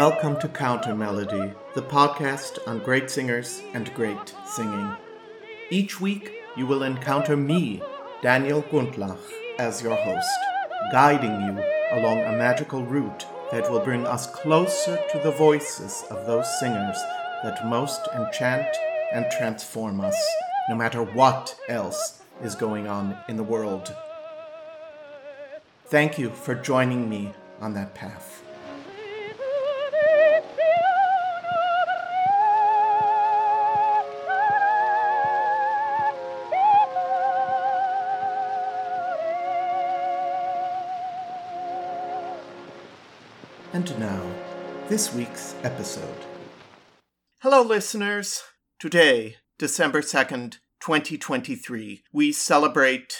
Welcome to Countermelody, the podcast on great singers and great singing. Each week, you will encounter me, Daniel Gundlach, as your host, guiding you along a magical route that will bring us closer to the voices of those singers that most enchant and transform us, no matter what else is going on in the world. Thank you for joining me on that path. This week's episode. Hello, listeners. Today, December 2nd, 2023, we celebrate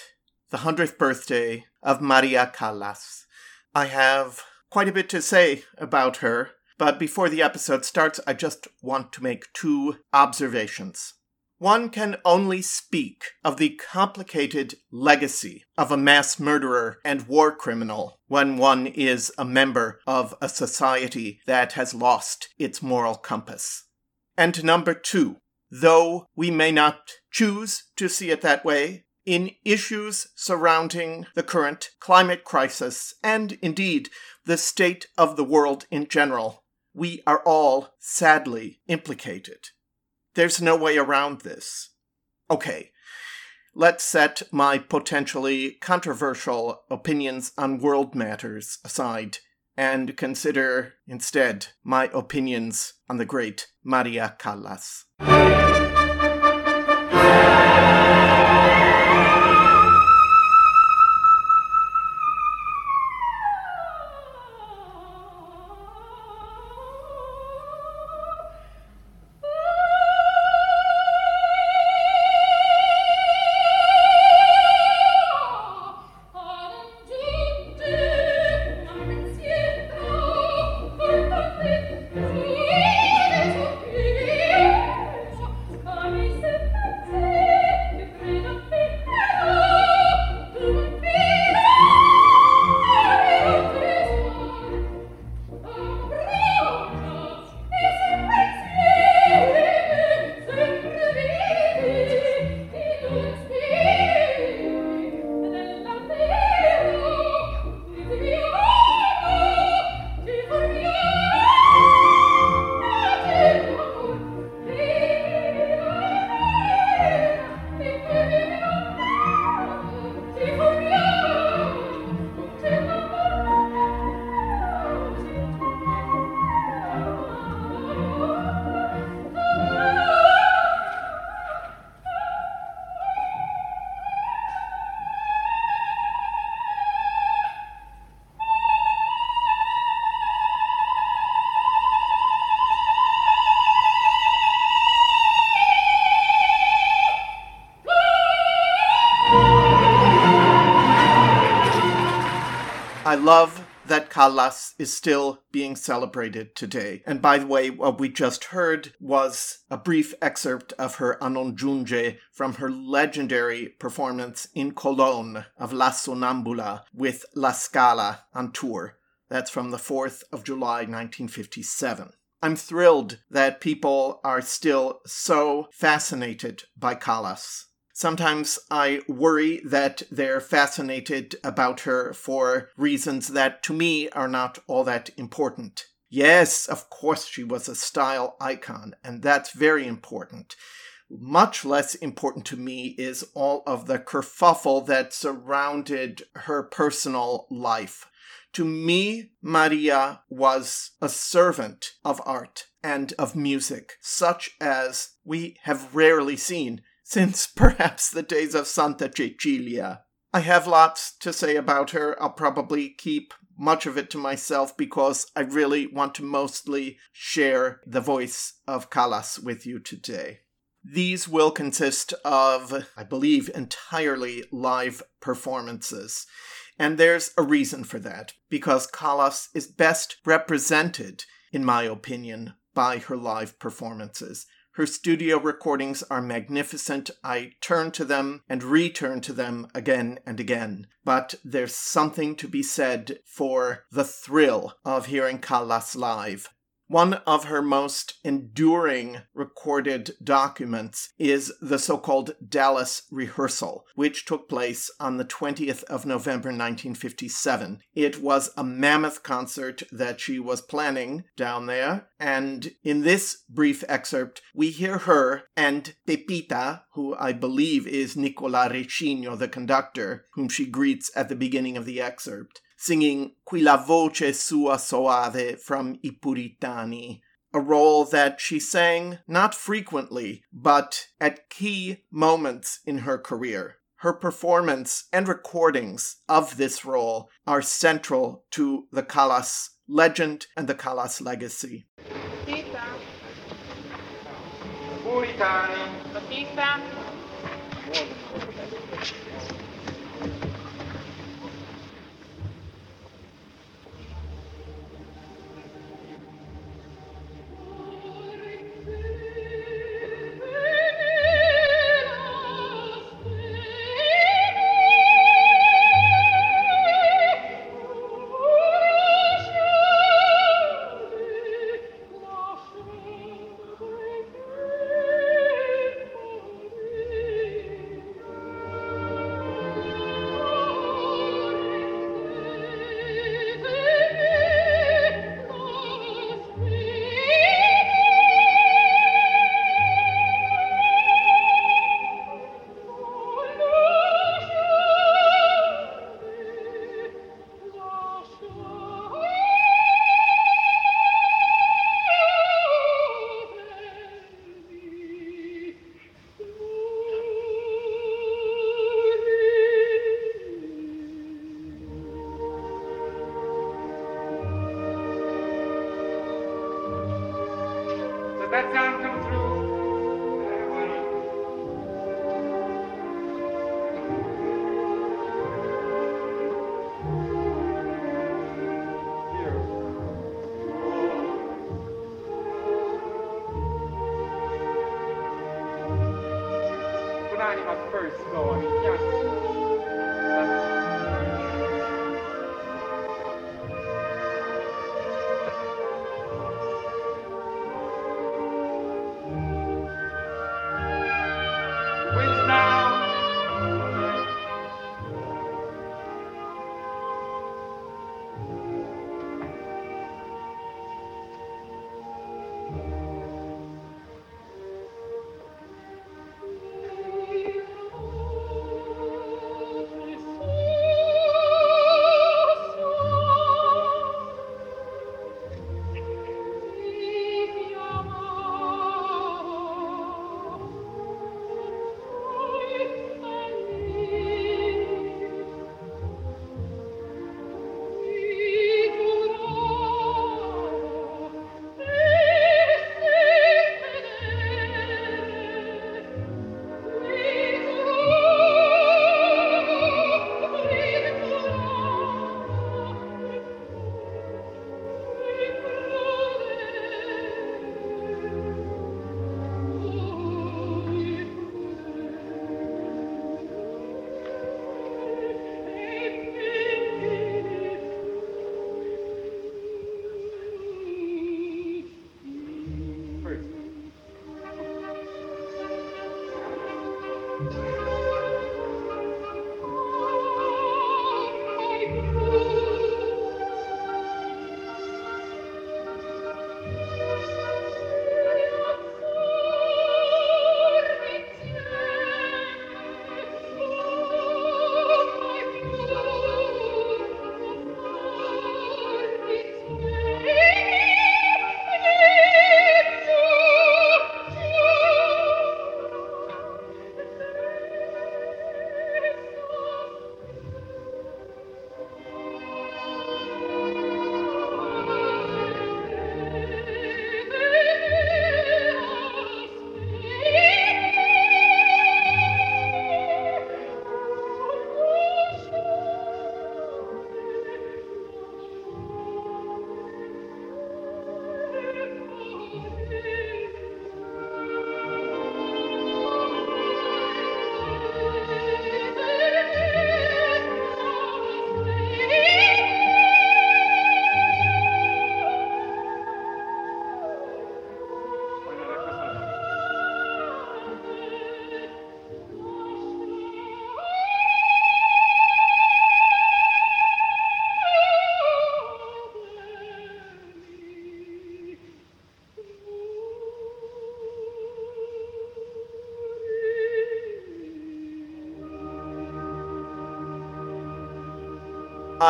the 100th birthday of Maria Callas. I have quite a bit to say about her, but before the episode starts, I just want to make two observations. One can only speak of the complicated legacy of a mass murderer and war criminal when one is a member of a society that has lost its moral compass. And number two, though we may not choose to see it that way, in issues surrounding the current climate crisis and indeed the state of the world in general, we are all sadly implicated. There's no way around this. Okay, let's set my potentially controversial opinions on world matters aside and consider instead my opinions on the great Maria Callas. I love that Callas is still being celebrated today. And by the way, what we just heard was a brief excerpt of her Non Giunge from her legendary performance in Cologne of La Sonnambula with La Scala on tour. That's from the 4th of July, 1957. I'm thrilled that people are still so fascinated by Callas. Sometimes I worry that they're fascinated about her for reasons that to me are not all that important. Yes, of course, she was a style icon, and that's very important. Much less important to me is all of the kerfuffle that surrounded her personal life. To me, Maria was a servant of art and of music, such as we have rarely seen since perhaps the days of Santa Cecilia. I have lots to say about her. I'll probably keep much of it to myself because I really want to mostly share the voice of Callas with you today. These will consist of, I believe, entirely live performances. And there's a reason for that, because Callas is best represented, in my opinion, by her live performances. Her studio recordings are magnificent. I turn to them and return to them again and again. But there's something to be said for the thrill of hearing Callas live. One of her most enduring recorded documents is the so called Dallas rehearsal, which took place on the 20th of November 1957. It was a mammoth concert that she was planning down there, and in this brief excerpt, we hear her and Pepita, who I believe is Nicola Rescigno, the conductor, whom she greets at the beginning of the excerpt singing Qui la voce sua soave from I Puritani, a role that she sang not frequently, but at key moments in her career. Her performance and recordings of this role are central to the Callas legend and the Callas legacy. Puritani. Batista.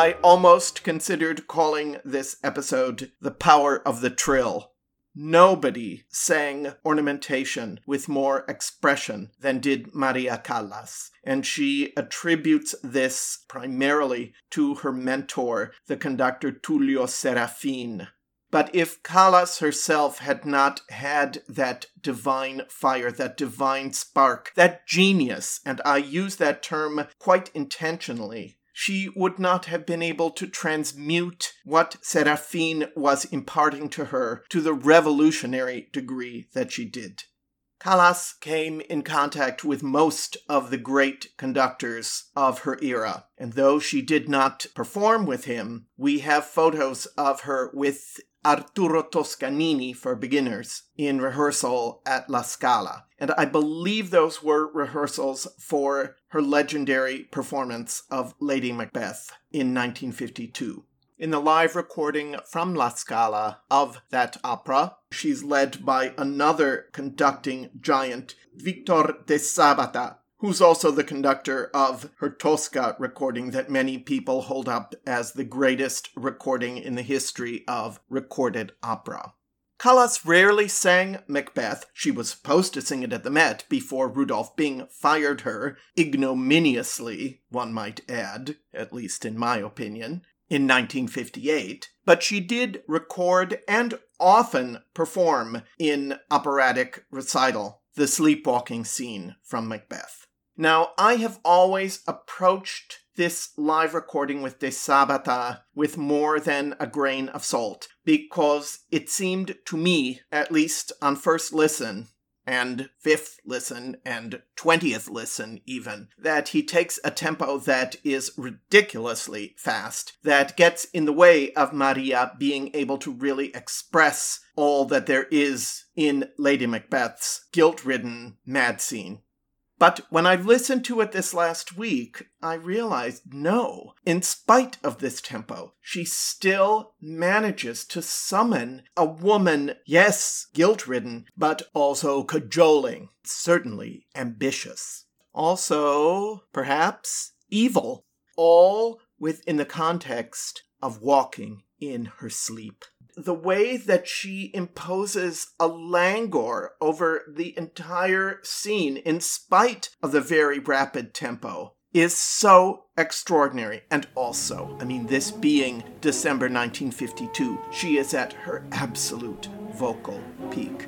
I almost considered calling this episode The Power of the Trill. Nobody sang ornamentation with more expression than did Maria Callas, and she attributes this primarily to her mentor, the conductor Tullio Serafin. But if Callas herself had not had that divine fire, that divine spark, that genius, and I use that term quite intentionally, she would not have been able to transmute what Serafin was imparting to her to the revolutionary degree that she did. Callas came in contact with most of the great conductors of her era, and though she did not perform with him, we have photos of her with Arturo Toscanini for beginners in rehearsal at La Scala. And I believe those were rehearsals for her legendary performance of Lady Macbeth in 1952. In the live recording from La Scala of that opera, she's led by another conducting giant, Victor de Sabata, who's also the conductor of her Tosca recording that many people hold up as the greatest recording in the history of recorded opera. Callas rarely sang Macbeth. She was supposed to sing it at the Met before Rudolf Bing fired her, ignominiously, one might add, at least in my opinion, in 1958. But she did record and often perform in operatic recital the sleepwalking scene from Macbeth. Now, I have always approached this live recording with De Sabata with more than a grain of salt because it seemed to me, at least on first listen, and fifth listen and 20th listen even that he takes a tempo that is ridiculously fast that gets in the way of maria being able to really express all that there is in lady macbeth's guilt-ridden mad scene but when I listened to it this last week, I realized no, in spite of this tempo, she still manages to summon a woman, yes, guilt ridden, but also cajoling, certainly ambitious. Also, perhaps, evil, all within the context of walking in her sleep the way that she imposes a languor over the entire scene in spite of the very rapid tempo is so extraordinary. And also, I mean, this being December 1952, she is at her absolute vocal peak.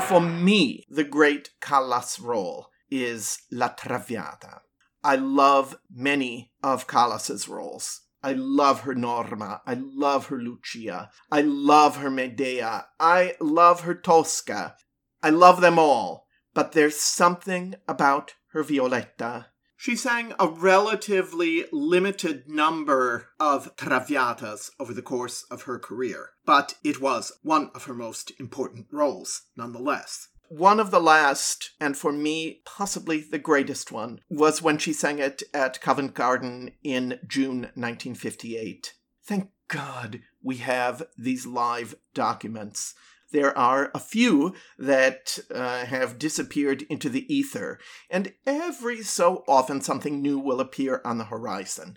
Now, for me, the great Callas role is La Traviata. I love many of Callas's roles. I love her Norma. I love her Lucia. I love her Medea. I love her Tosca. I love them all. But there's something about her Violetta she sang a relatively limited number of traviatas over the course of her career, but it was one of her most important roles nonetheless. One of the last, and for me, possibly the greatest one, was when she sang it at Covent Garden in June 1958. Thank God we have these live documents there are a few that uh, have disappeared into the ether, and every so often something new will appear on the horizon.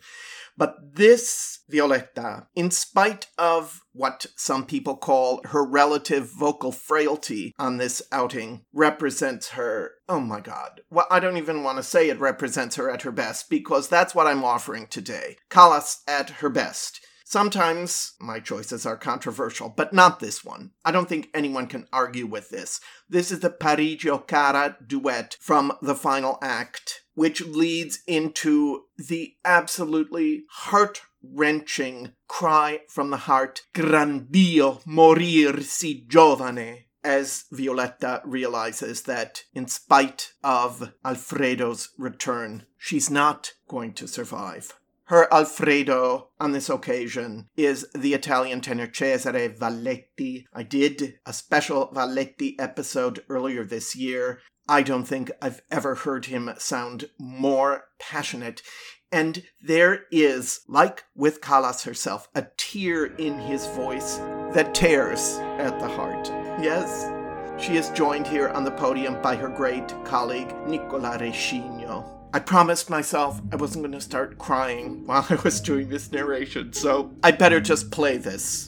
But this Violetta, in spite of what some people call her relative vocal frailty on this outing, represents her. Oh my God. Well, I don't even want to say it represents her at her best because that's what I'm offering today. Callas at her best. Sometimes my choices are controversial, but not this one. I don't think anyone can argue with this. This is the Parigi Cara duet from the final act, which leads into the absolutely heart wrenching cry from the heart, Gran Dio, morir si giovane as Violetta realizes that in spite of Alfredo's return, she's not going to survive. Her Alfredo on this occasion is the Italian tenor Cesare Valletti. I did a special Valletti episode earlier this year. I don't think I've ever heard him sound more passionate. And there is, like with Callas herself, a tear in his voice that tears at the heart. Yes, she is joined here on the podium by her great colleague Nicola Rescigno. I promised myself I wasn't going to start crying while I was doing this narration, so I better just play this.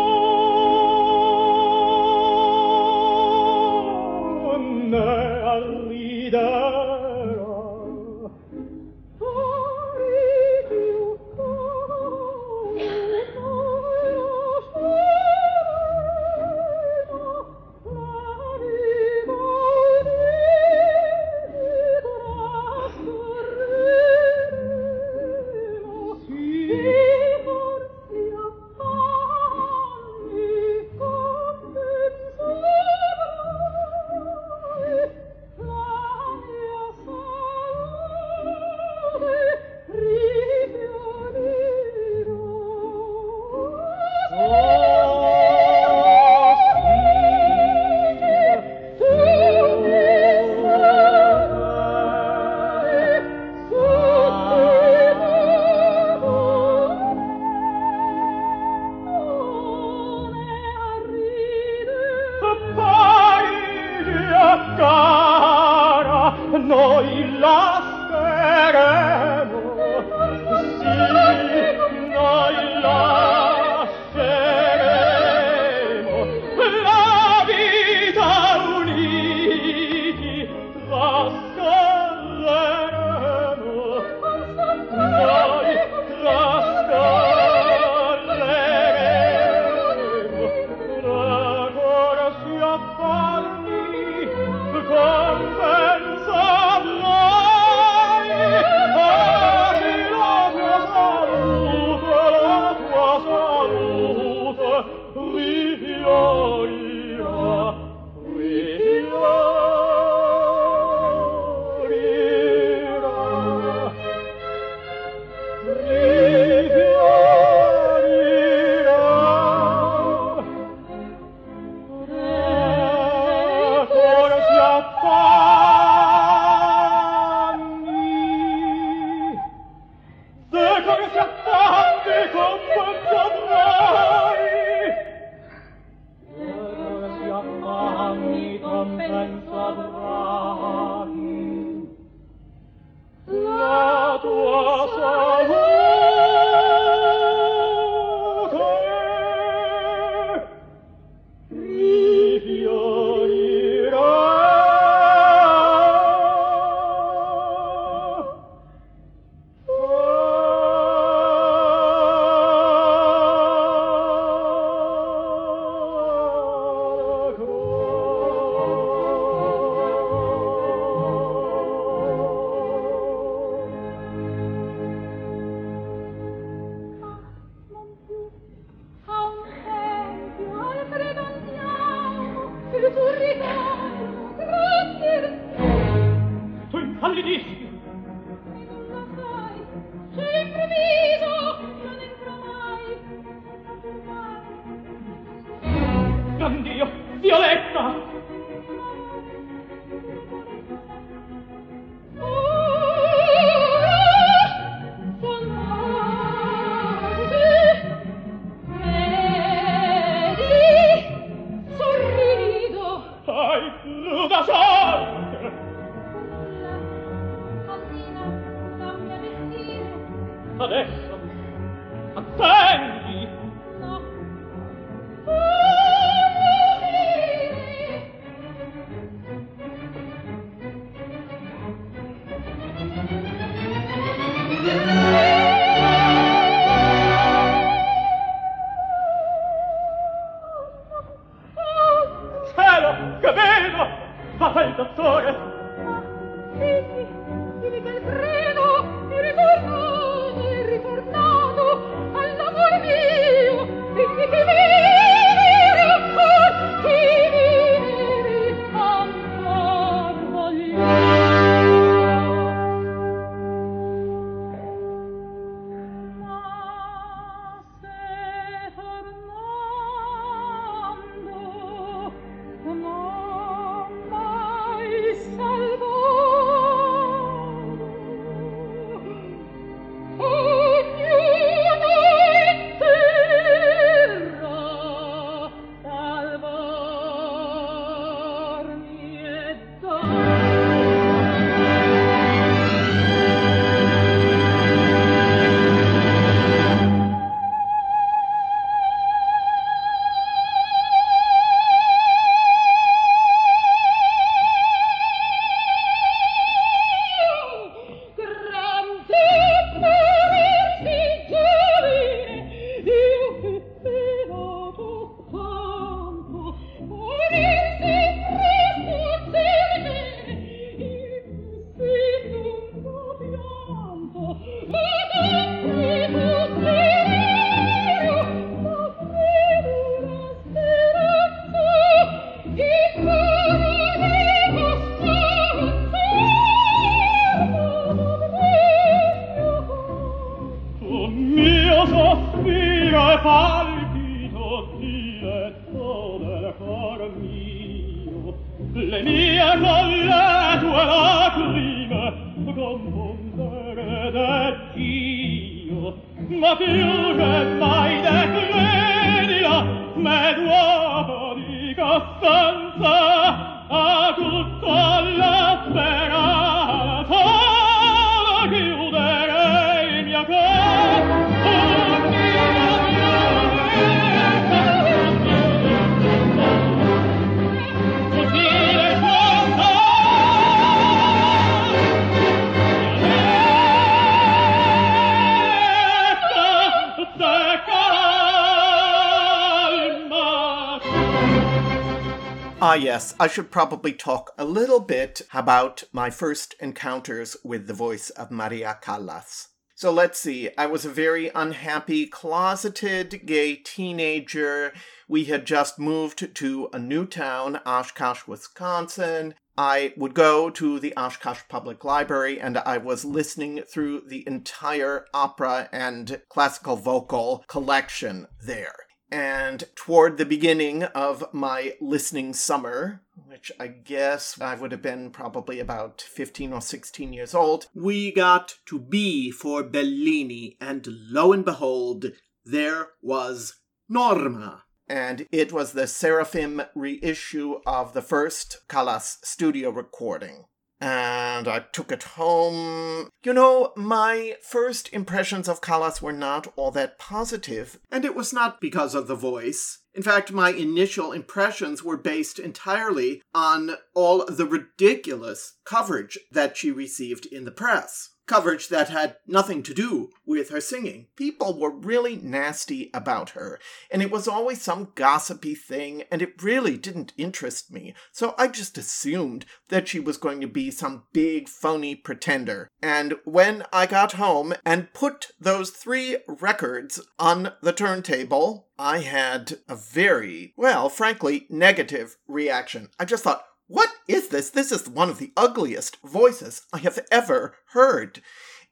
I should probably talk a little bit about my first encounters with the voice of Maria Callas. So let's see. I was a very unhappy, closeted gay teenager. We had just moved to a new town, Oshkosh, Wisconsin. I would go to the Oshkosh Public Library and I was listening through the entire opera and classical vocal collection there. And toward the beginning of my listening summer, which I guess I would have been probably about 15 or 16 years old, we got to B for Bellini, and lo and behold, there was Norma. And it was the Seraphim reissue of the first Callas studio recording and I took it home. You know, my first impressions of Callas were not all that positive, and it was not because of the voice. In fact, my initial impressions were based entirely on all the ridiculous coverage that she received in the press coverage that had nothing to do with her singing. People were really nasty about her, and it was always some gossipy thing, and it really didn't interest me. So I just assumed that she was going to be some big phony pretender. And when I got home and put those three records on the turntable, I had a very, well, frankly, negative reaction. I just thought, what is this? This is one of the ugliest voices I have ever heard.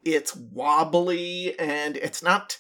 It's wobbly and it's not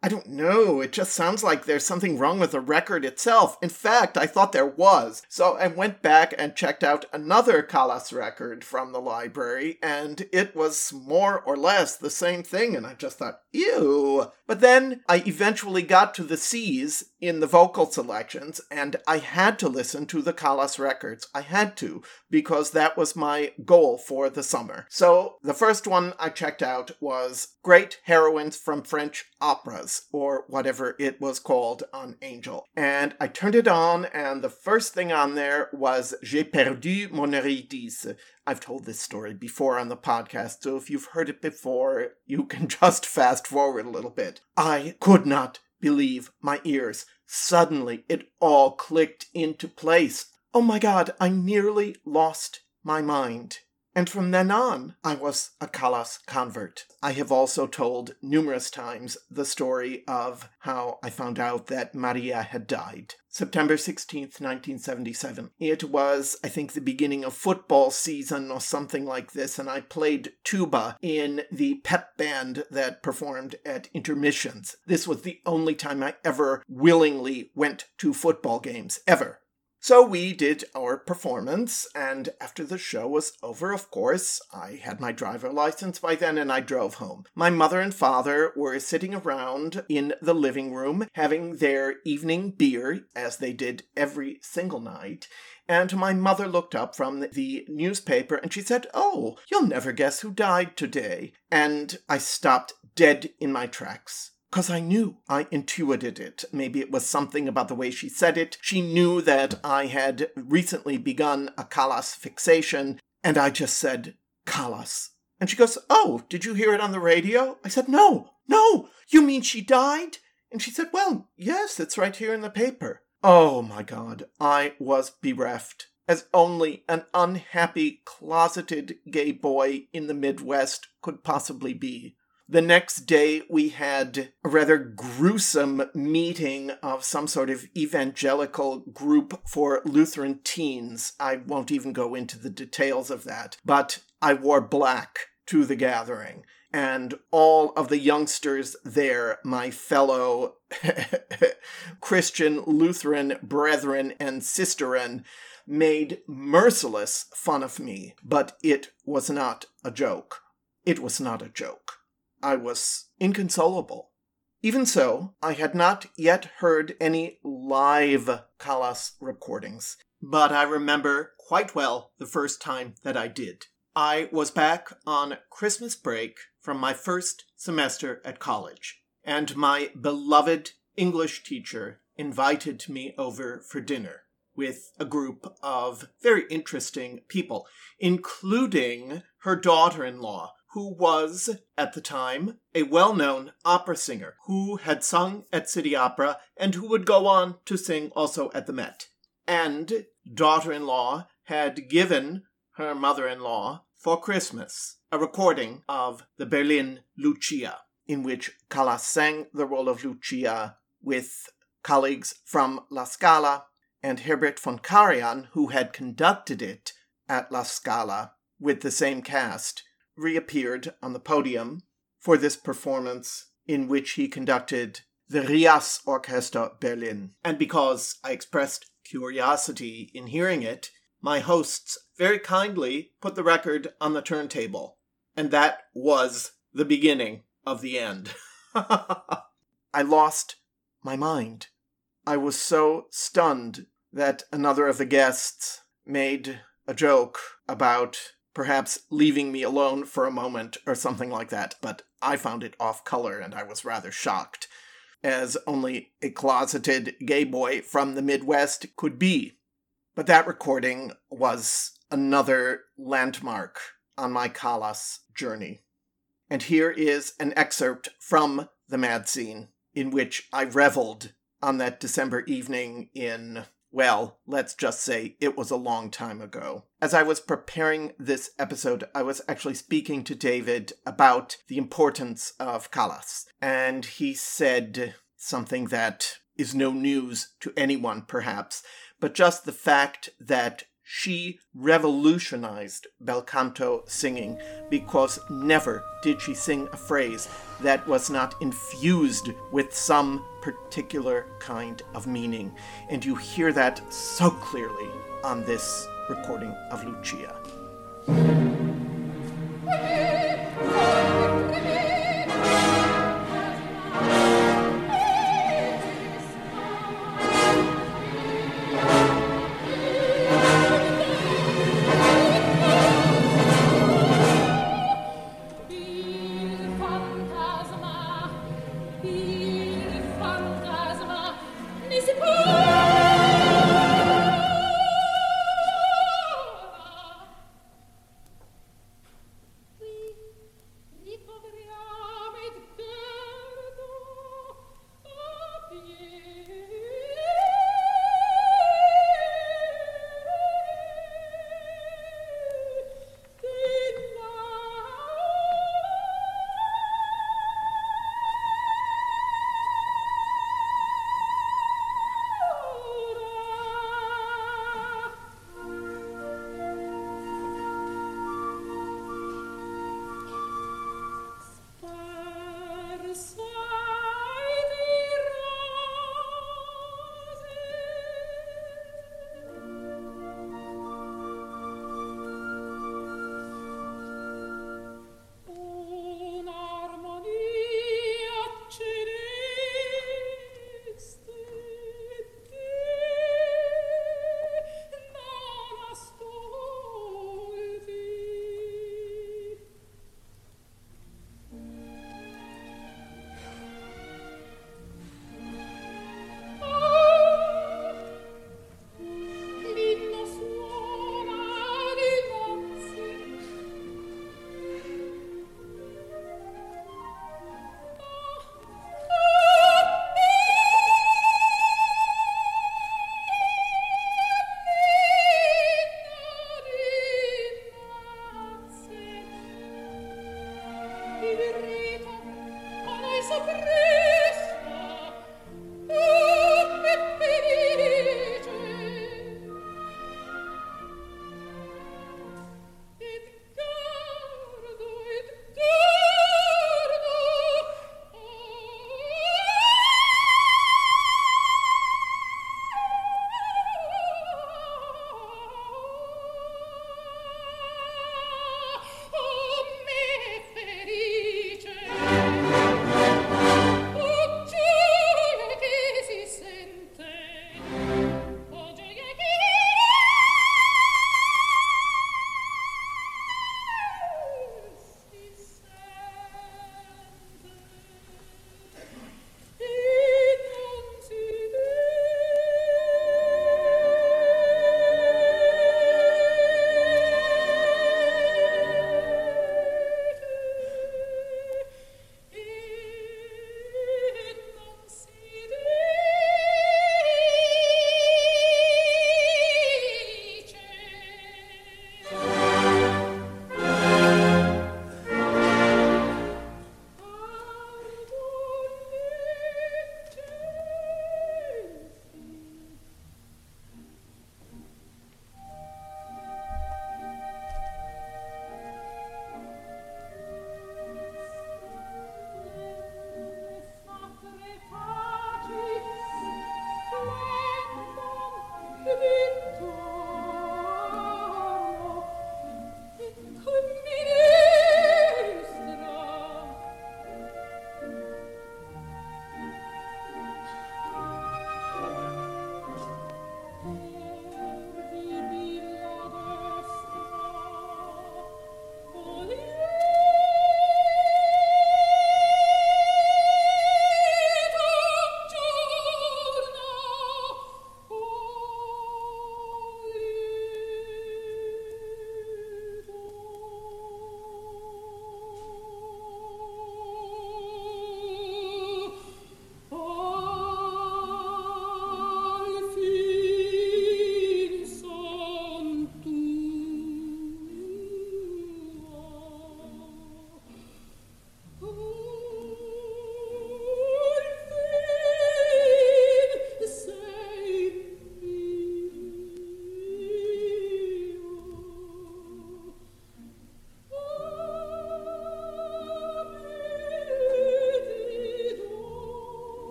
I don't know. It just sounds like there's something wrong with the record itself. In fact, I thought there was. So I went back and checked out another Callas record from the library, and it was more or less the same thing. And I just thought, ew. But then I eventually got to the C's in the vocal selections, and I had to listen to the Callas records. I had to, because that was my goal for the summer. So the first one I checked out was Great Heroines from French Operas or whatever it was called on Angel. And I turned it on, and the first thing on there was J'ai perdu mon Eurydice. I've told this story before on the podcast, so if you've heard it before, you can just fast forward a little bit. I could not believe my ears. Suddenly, it all clicked into place. Oh my god, I nearly lost my mind. And from then on, I was a Callas convert. I have also told numerous times the story of how I found out that Maria had died. September 16th, 1977. It was, I think, the beginning of football season or something like this, and I played tuba in the pep band that performed at intermissions. This was the only time I ever willingly went to football games, ever. So we did our performance, and after the show was over, of course, I had my driver license by then and I drove home. My mother and father were sitting around in the living room having their evening beer, as they did every single night. And my mother looked up from the newspaper and she said, Oh, you'll never guess who died today. And I stopped dead in my tracks. Because I knew, I intuited it. Maybe it was something about the way she said it. She knew that I had recently begun a Callas fixation, and I just said, Callas. And she goes, Oh, did you hear it on the radio? I said, No, no, you mean she died? And she said, Well, yes, it's right here in the paper. Oh my God, I was bereft, as only an unhappy, closeted gay boy in the Midwest could possibly be. The next day, we had a rather gruesome meeting of some sort of evangelical group for Lutheran teens. I won't even go into the details of that, but I wore black to the gathering. And all of the youngsters there, my fellow Christian Lutheran brethren and sisterin, made merciless fun of me, but it was not a joke. It was not a joke. I was inconsolable. Even so, I had not yet heard any live Callas recordings, but I remember quite well the first time that I did. I was back on Christmas break from my first semester at college, and my beloved English teacher invited me over for dinner with a group of very interesting people, including her daughter in law, who was, at the time, a well known opera singer who had sung at City Opera and who would go on to sing also at the Met. And daughter in law had given her mother in law for Christmas a recording of the Berlin Lucia, in which Callas sang the role of Lucia with colleagues from La Scala and Herbert von Karajan, who had conducted it at La Scala with the same cast, reappeared on the podium for this performance in which he conducted the Rias Orchester Berlin. And because I expressed curiosity in hearing it, my hosts very kindly put the record on the turntable. And that was the beginning of the end. I lost my mind. I was so stunned that another of the guests made a joke about perhaps leaving me alone for a moment or something like that, but I found it off color and I was rather shocked, as only a closeted gay boy from the Midwest could be. But that recording was another landmark on my Callas journey. And here is an excerpt from the Mad Scene in which I reveled on that December evening in, well, let's just say it was a long time ago. As I was preparing this episode, I was actually speaking to David about the importance of Callas, and he said something that is no news to anyone, perhaps, but just the fact that she revolutionized bel canto singing because never did she sing a phrase that was not infused with some particular kind of meaning. And you hear that so clearly on this recording of Lucia.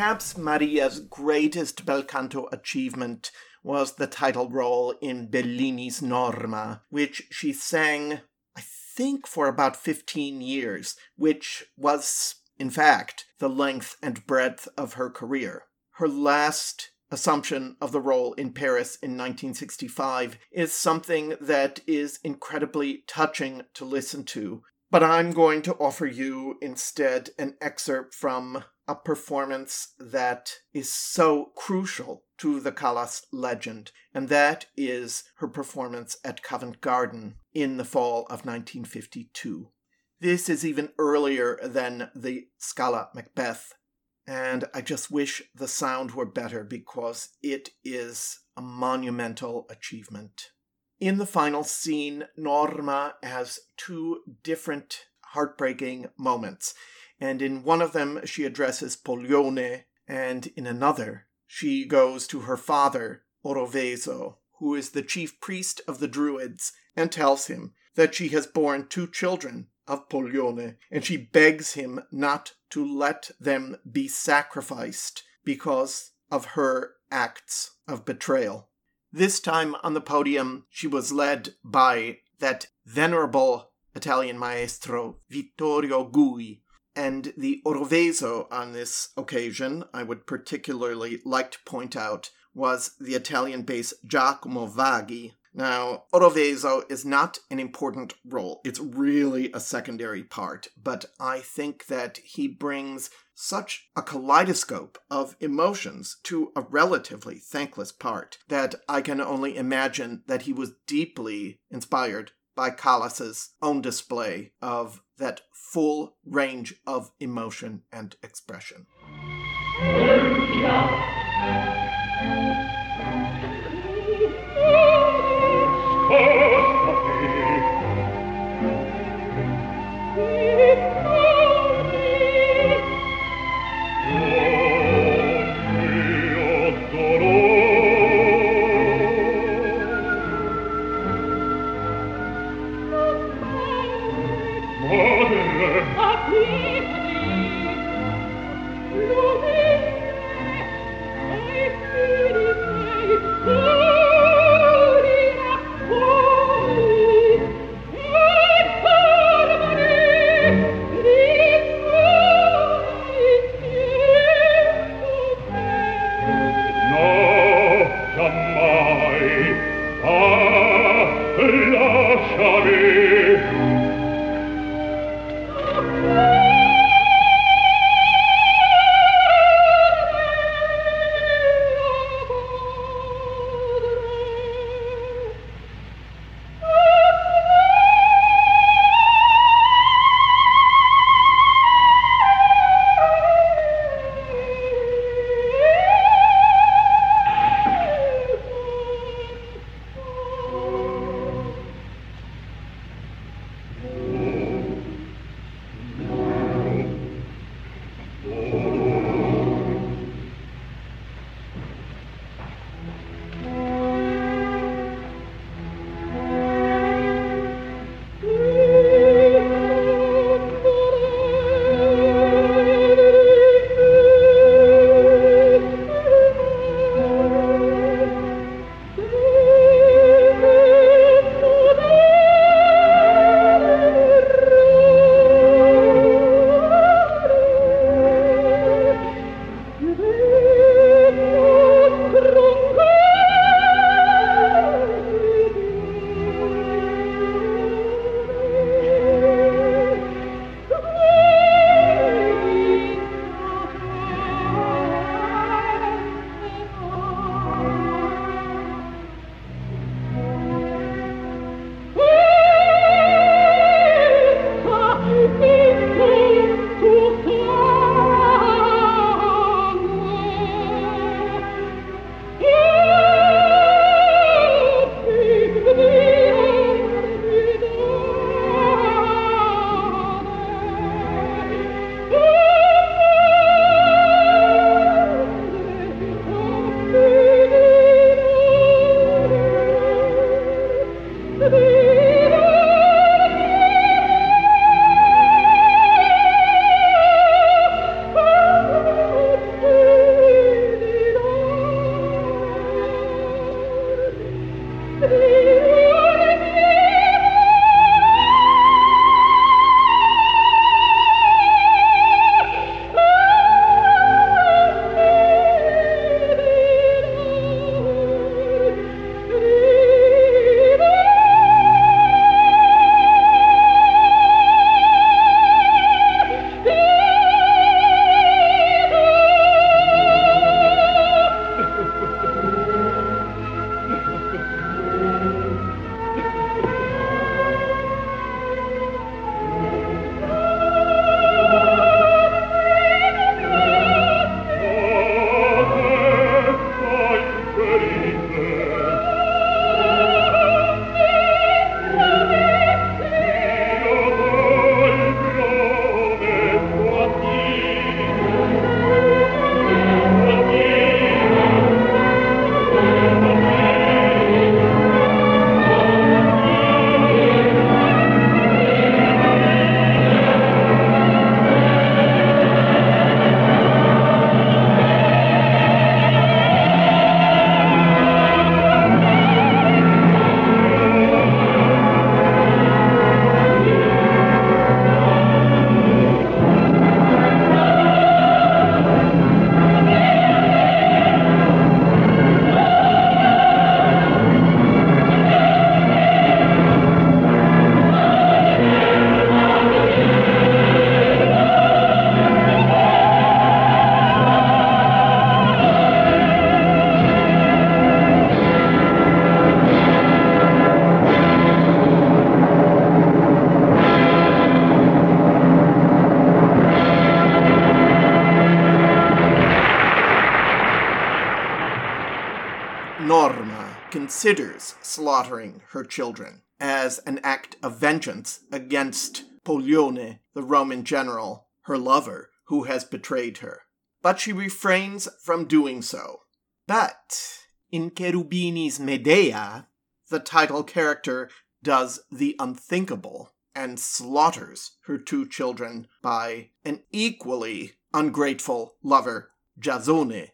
Perhaps Maria's greatest bel canto achievement was the title role in Bellini's Norma, which she sang, I think, for about 15 years, which was, in fact, the length and breadth of her career. Her last assumption of the role in Paris in 1965 is something that is incredibly touching to listen to. But I'm going to offer you instead an excerpt from a performance that is so crucial to the Callas legend, and that is her performance at Covent Garden in the fall of 1952. This is even earlier than the Scala Macbeth, and I just wish the sound were better because it is a monumental achievement. In the final scene, Norma has two different heartbreaking moments and in one of them she addresses Pollione, and in another she goes to her father, Oroveso, who is the chief priest of the Druids, and tells him that she has borne two children of Pollione, and she begs him not to let them be sacrificed because of her acts of betrayal. This time on the podium, she was led by that venerable Italian maestro, Vittorio Gui, and the Oroveso on this occasion, I would particularly like to point out, was the Italian bass Giacomo Vaghi. Now, Oroveso is not an important role. It's really a secondary part, but I think that he brings such a kaleidoscope of emotions to a relatively thankless part that I can only imagine that he was deeply inspired by Callas's own display of that full range of emotion and expression. Considers slaughtering her children as an act of vengeance against Pollione, the Roman general, her lover, who has betrayed her. But she refrains from doing so. But in Cherubini's Medea, the title character does the unthinkable and slaughters her two children by an equally ungrateful lover, Giasone.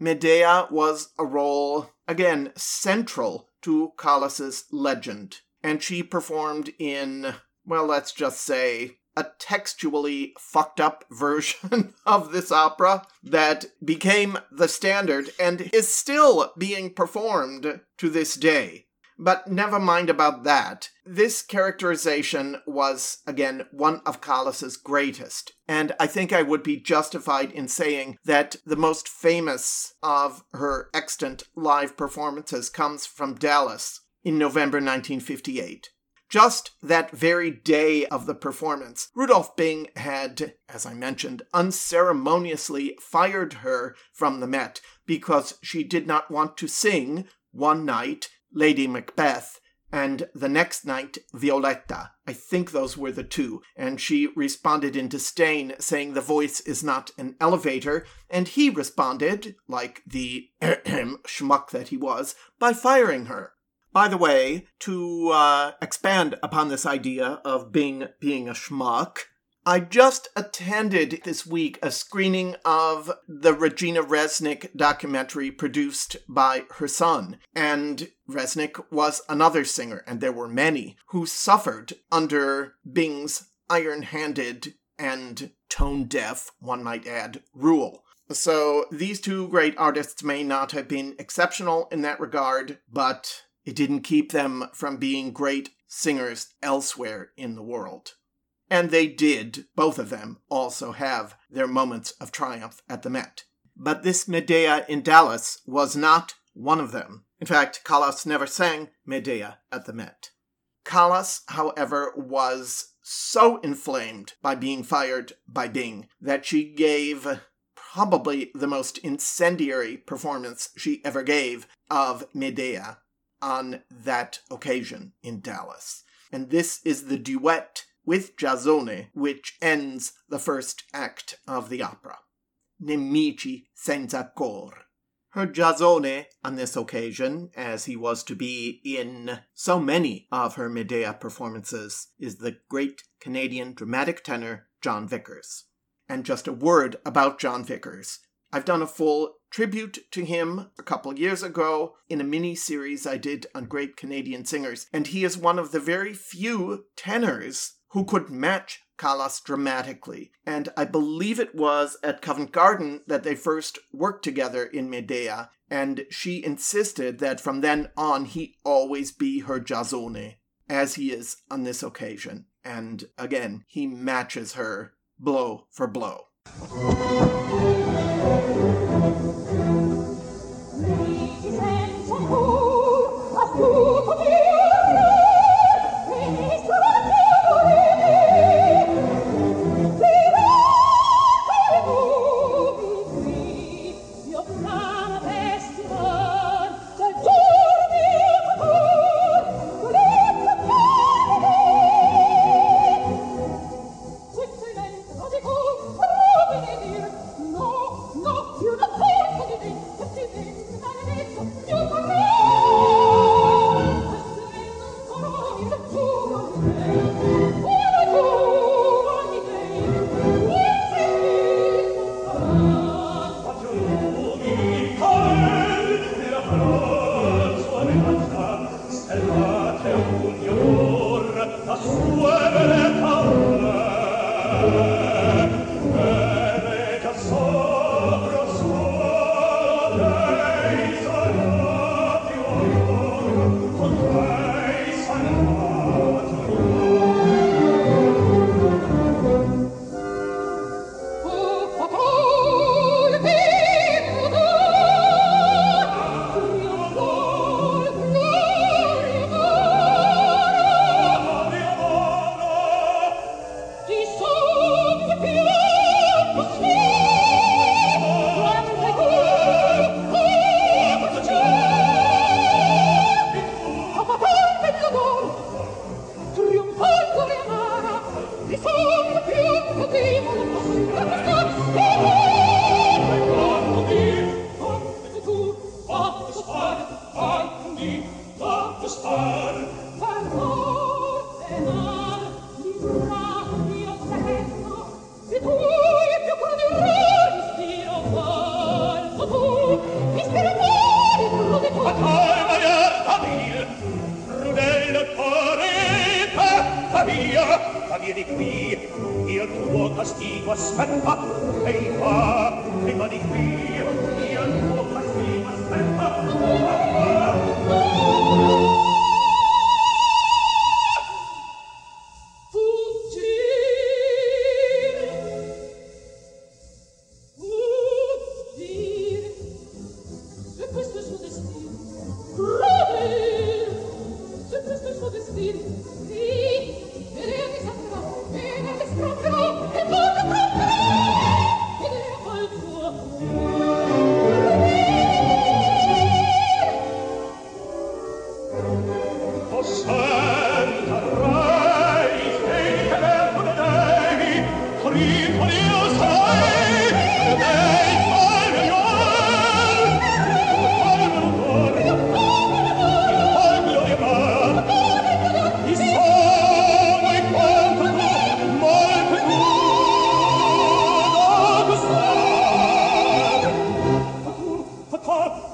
Medea was a role, again, central to Callas's legend, and she performed in, well, let's just say, a textually fucked up version of this opera that became the standard and is still being performed to this day. But never mind about that. This characterization was, again, one of Callas's greatest. And I think I would be justified in saying that the most famous of her extant live performances comes from Dallas in November 1958. Just that very day of the performance, Rudolf Bing had, as I mentioned, unceremoniously fired her from the Met because she did not want to sing one night Lady Macbeth, and the next night, Violetta. I think those were the two. And she responded in disdain, saying the voice is not an elevator. And he responded, like the schmuck that he was, by firing her. By the way, to uh, expand upon this idea of Bing being a schmuck, I just attended this week a screening of the Regina Resnik documentary produced by her son. And Resnik was another singer, and there were many who suffered under Bing's iron handed and tone deaf, one might add, rule. So these two great artists may not have been exceptional in that regard, but it didn't keep them from being great singers elsewhere in the world. And they did, both of them, also have their moments of triumph at the Met. But this Medea in Dallas was not one of them. In fact, Callas never sang Medea at the Met. Callas, however, was so inflamed by being fired by Bing that she gave probably the most incendiary performance she ever gave of Medea on that occasion in Dallas. And this is the duet with Giasone, which ends the first act of the opera. Nemici senza cor. Her Giasone on this occasion, as he was to be in so many of her Medea performances, is the great Canadian dramatic tenor Jon Vickers. And just a word about Jon Vickers. I've done a full tribute to him a couple years ago in a mini series I did on great Canadian singers, and he is one of the very few tenors who could match Callas dramatically. And I believe it was at Covent Garden that they first worked together in Medea, and she insisted that from then on he always be her Giasone, as he is on this occasion. And again, he matches her blow for blow.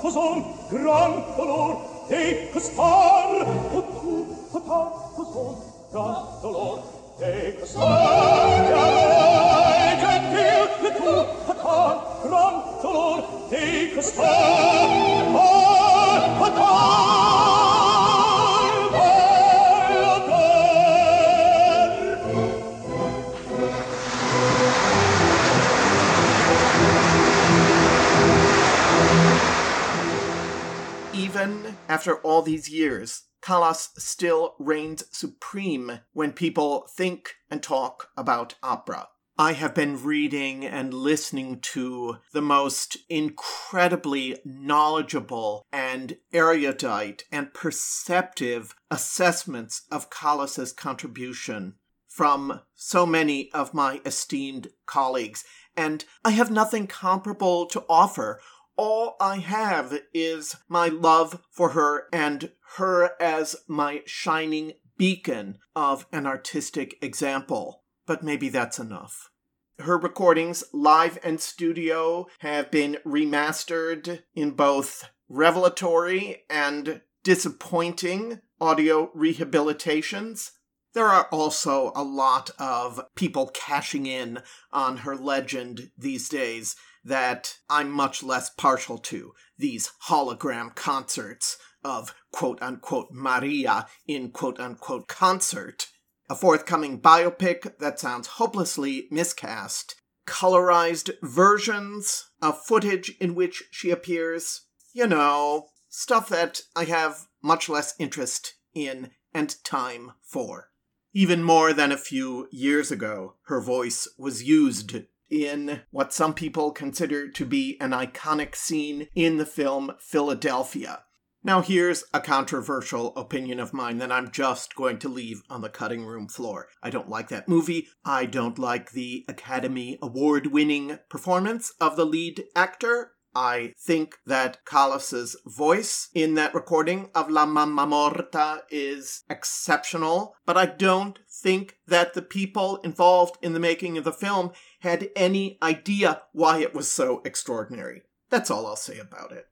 cousin, gran color, des costards. Coucou, papa, cousin, gran color, des costards. Et un pire, le tout, papa, grand color, des costards. After all these years, Callas still reigns supreme when people think and talk about opera. I have been reading and listening to the most incredibly knowledgeable and erudite and perceptive assessments of Callas's contribution from so many of my esteemed colleagues, and I have nothing comparable to offer. All I have is my love for her and her as my shining beacon of an artistic example. But maybe that's enough. Her recordings, live and studio, have been remastered in both revelatory and disappointing audio rehabilitations. There are also a lot of people cashing in on her legend these days that I'm much less partial to. These hologram concerts of quote unquote Maria in quote unquote concert. A forthcoming biopic that sounds hopelessly miscast. Colorized versions of footage in which she appears. You know, stuff that I have much less interest in and time for. Even more than a few years ago, her voice was used in what some people consider to be an iconic scene in the film Philadelphia. Now, here's a controversial opinion of mine that I'm just going to leave on the cutting room floor. I don't like that movie. I don't like the Academy Award winning performance of the lead actor. I think that Callas's voice in that recording of La Mamma Morta is exceptional, but I don't think that the people involved in the making of the film had any idea why it was so extraordinary. That's all I'll say about it.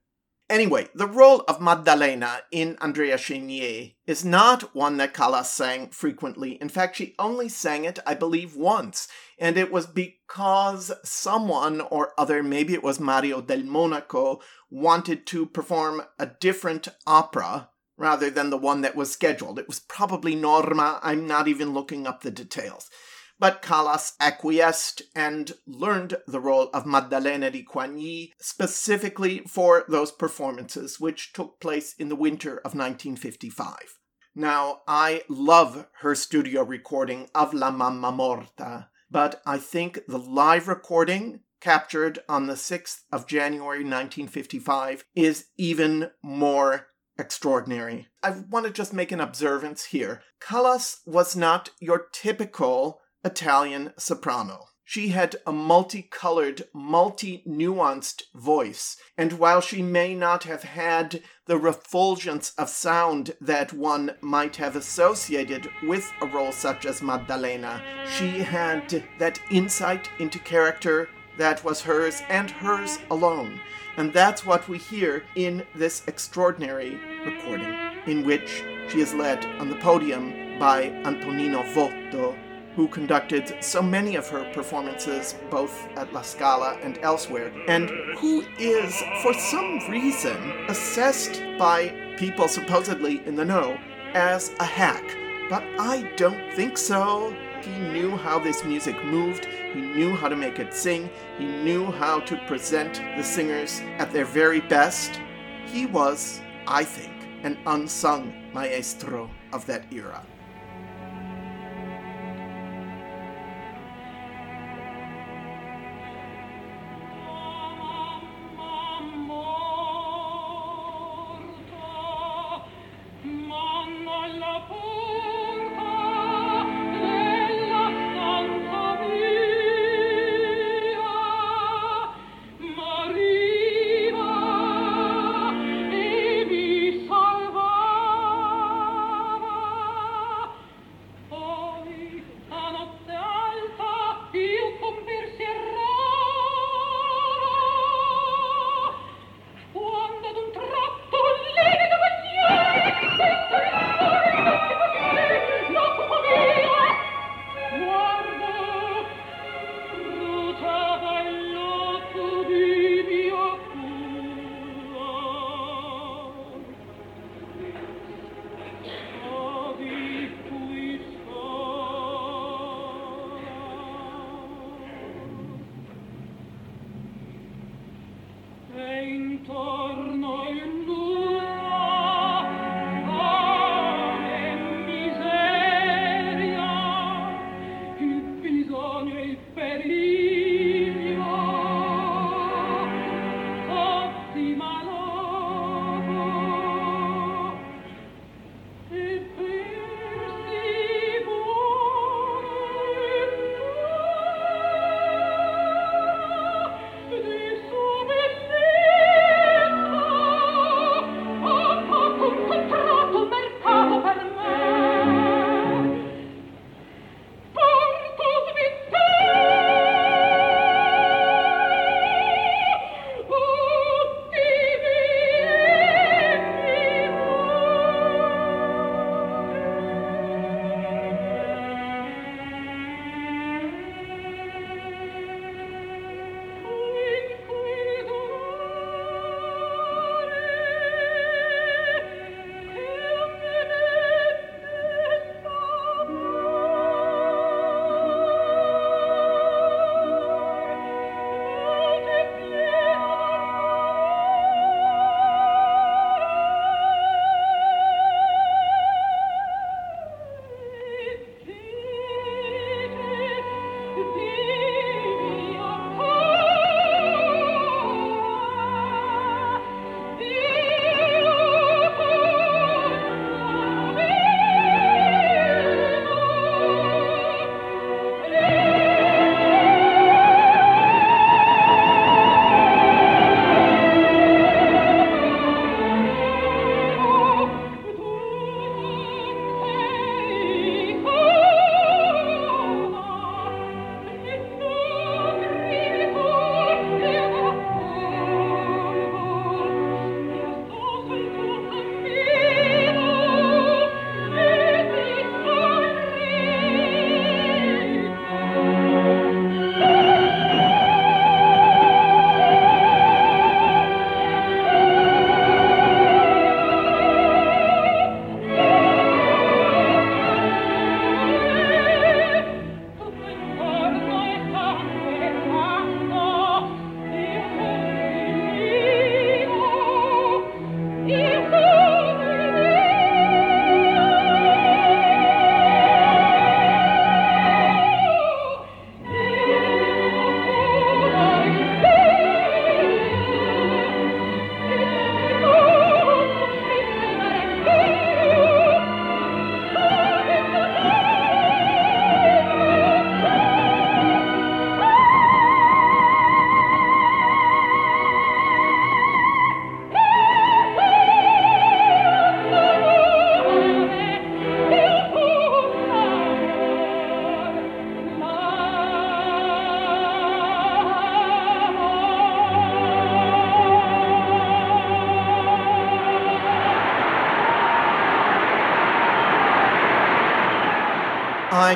Anyway, the role of Maddalena in Andrea Chenier is not one that Callas sang frequently. In fact, she only sang it, I believe, once. And it was because someone or other, maybe it was Mario del Monaco, wanted to perform a different opera rather than the one that was scheduled. It was probably Norma. I'm not even looking up the details. But Callas acquiesced and learned the role of Maddalena di Coigny specifically for those performances, which took place in the winter of 1955. Now, I love her studio recording of La Mamma Morta, but I think the live recording captured on the 6th of January 1955 is even more extraordinary. I want to just make an observance here. Callas was not your typical Italian soprano. She had a multicolored, multi nuanced voice, and while she may not have had the refulgence of sound that one might have associated with a role such as Maddalena, she had that insight into character that was hers and hers alone. And that's what we hear in this extraordinary recording, in which she is led on the podium by Antonino Votto, who conducted so many of her performances both at La Scala and elsewhere, and who is, for some reason, assessed by people supposedly in the know as a hack. But I don't think so. He knew how this music moved, he knew how to make it sing, he knew how to present the singers at their very best. He was, I think, an unsung maestro of that era.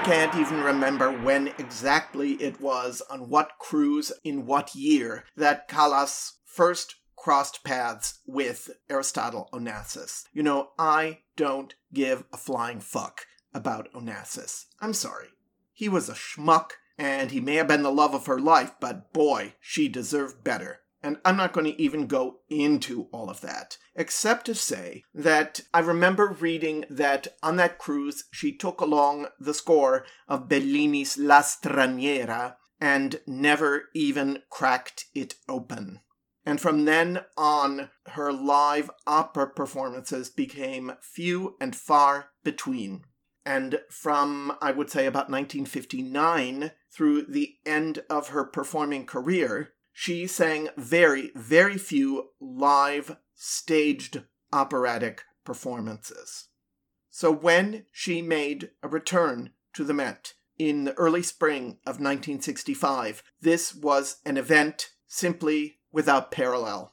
Can't even remember when exactly it was, on what cruise, in what year, that Callas first crossed paths with Aristotle Onassis. You know, I don't give a flying fuck about Onassis. I'm sorry. He was a schmuck, and he may have been the love of her life, but boy, she deserved better. And I'm not going to even go into all of that, except to say that I remember reading that on that cruise she took along the score of Bellini's La Straniera and never even cracked it open. And from then on, her live opera performances became few and far between. And from, I would say, about 1959 through the end of her performing career, she sang very, very few live, staged operatic performances. So when she made a return to the Met in the early spring of 1965, this was an event simply without parallel,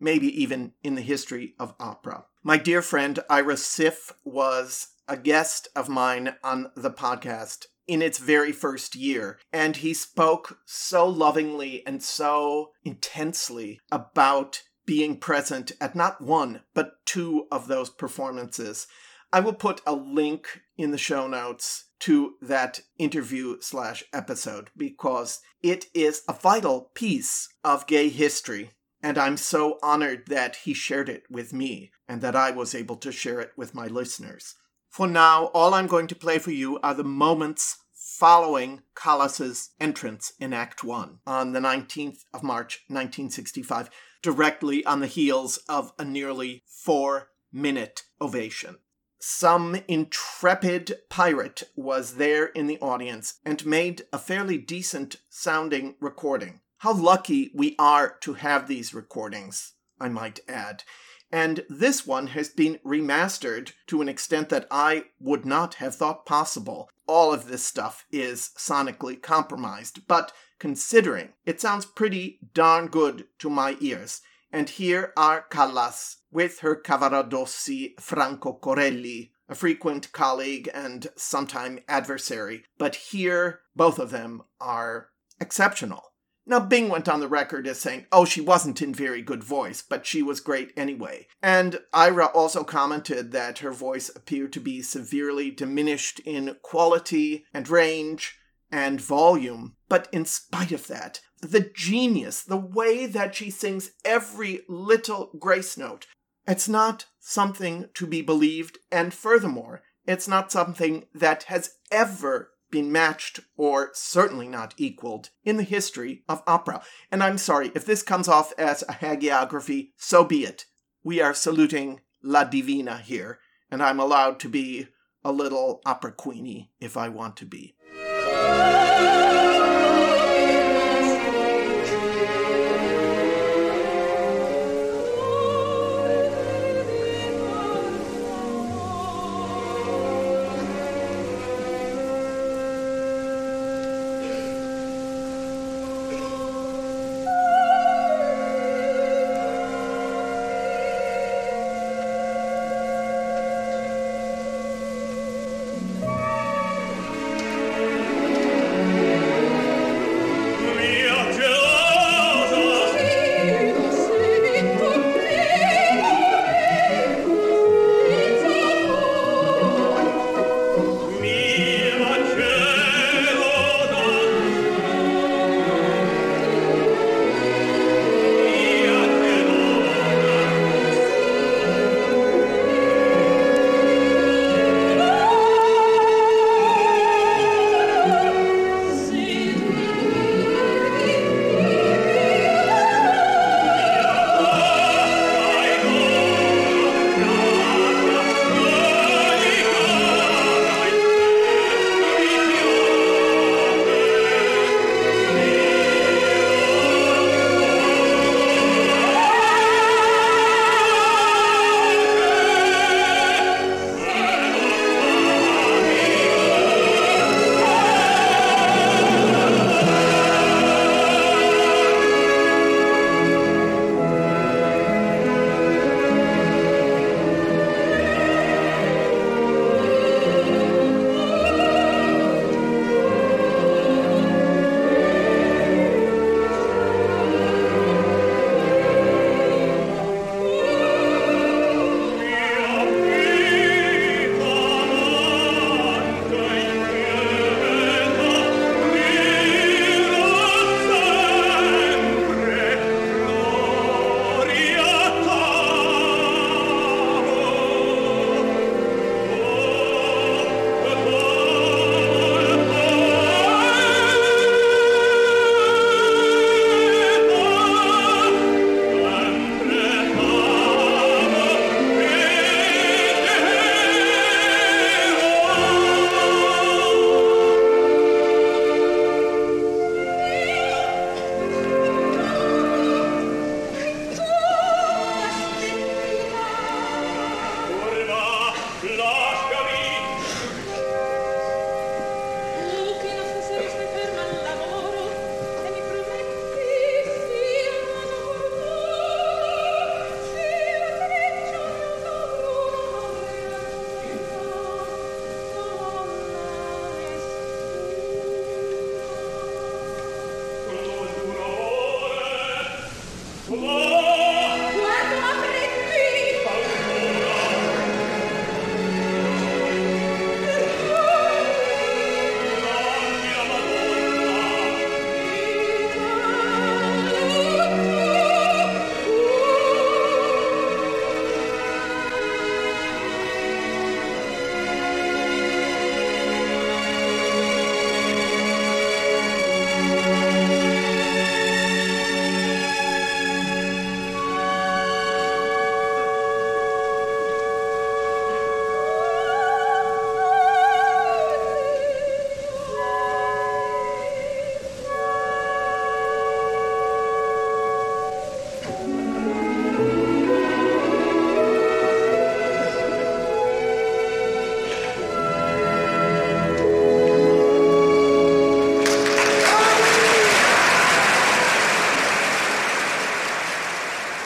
maybe even in the history of opera. My dear friend Ira Siff was a guest of mine on the podcast in its very first year. And he spoke so lovingly and so intensely about being present at not one, but two of those performances. I will put a link in the show notes to that interview slash episode because it is a vital piece of gay history. And I'm so honored that he shared it with me and that I was able to share it with my listeners. For now, all I'm going to play for you are the moments following Callas's entrance in Act 1 on the 19th of March 1965, directly on the heels of a nearly four minute ovation. Some intrepid pirate was there in the audience and made a fairly decent sounding recording. How lucky we are to have these recordings, I might add. And this one has been remastered to an extent that I would not have thought possible. All of this stuff is sonically compromised, but considering it sounds pretty darn good to my ears. And here are Callas with her Cavaradossi Franco Corelli, a frequent colleague and sometime adversary. But here, both of them are exceptional. Now, Bing went on the record as saying, oh, she wasn't in very good voice, but she was great anyway. And Ira also commented that her voice appeared to be severely diminished in quality and range and volume. But in spite of that, the genius, the way that she sings every little grace note, it's not something to be believed. And furthermore, it's not something that has ever been matched or certainly not equaled in the history of opera. And I'm sorry, if this comes off as a hagiography, so be it. We are saluting La Divina here, and I'm allowed to be a little opera queenie if I want to be.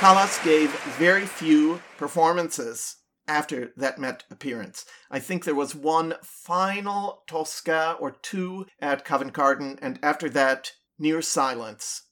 Callas gave very few performances after that Met appearance. I think there was one final Tosca or two at Covent Garden, and after that, near silence.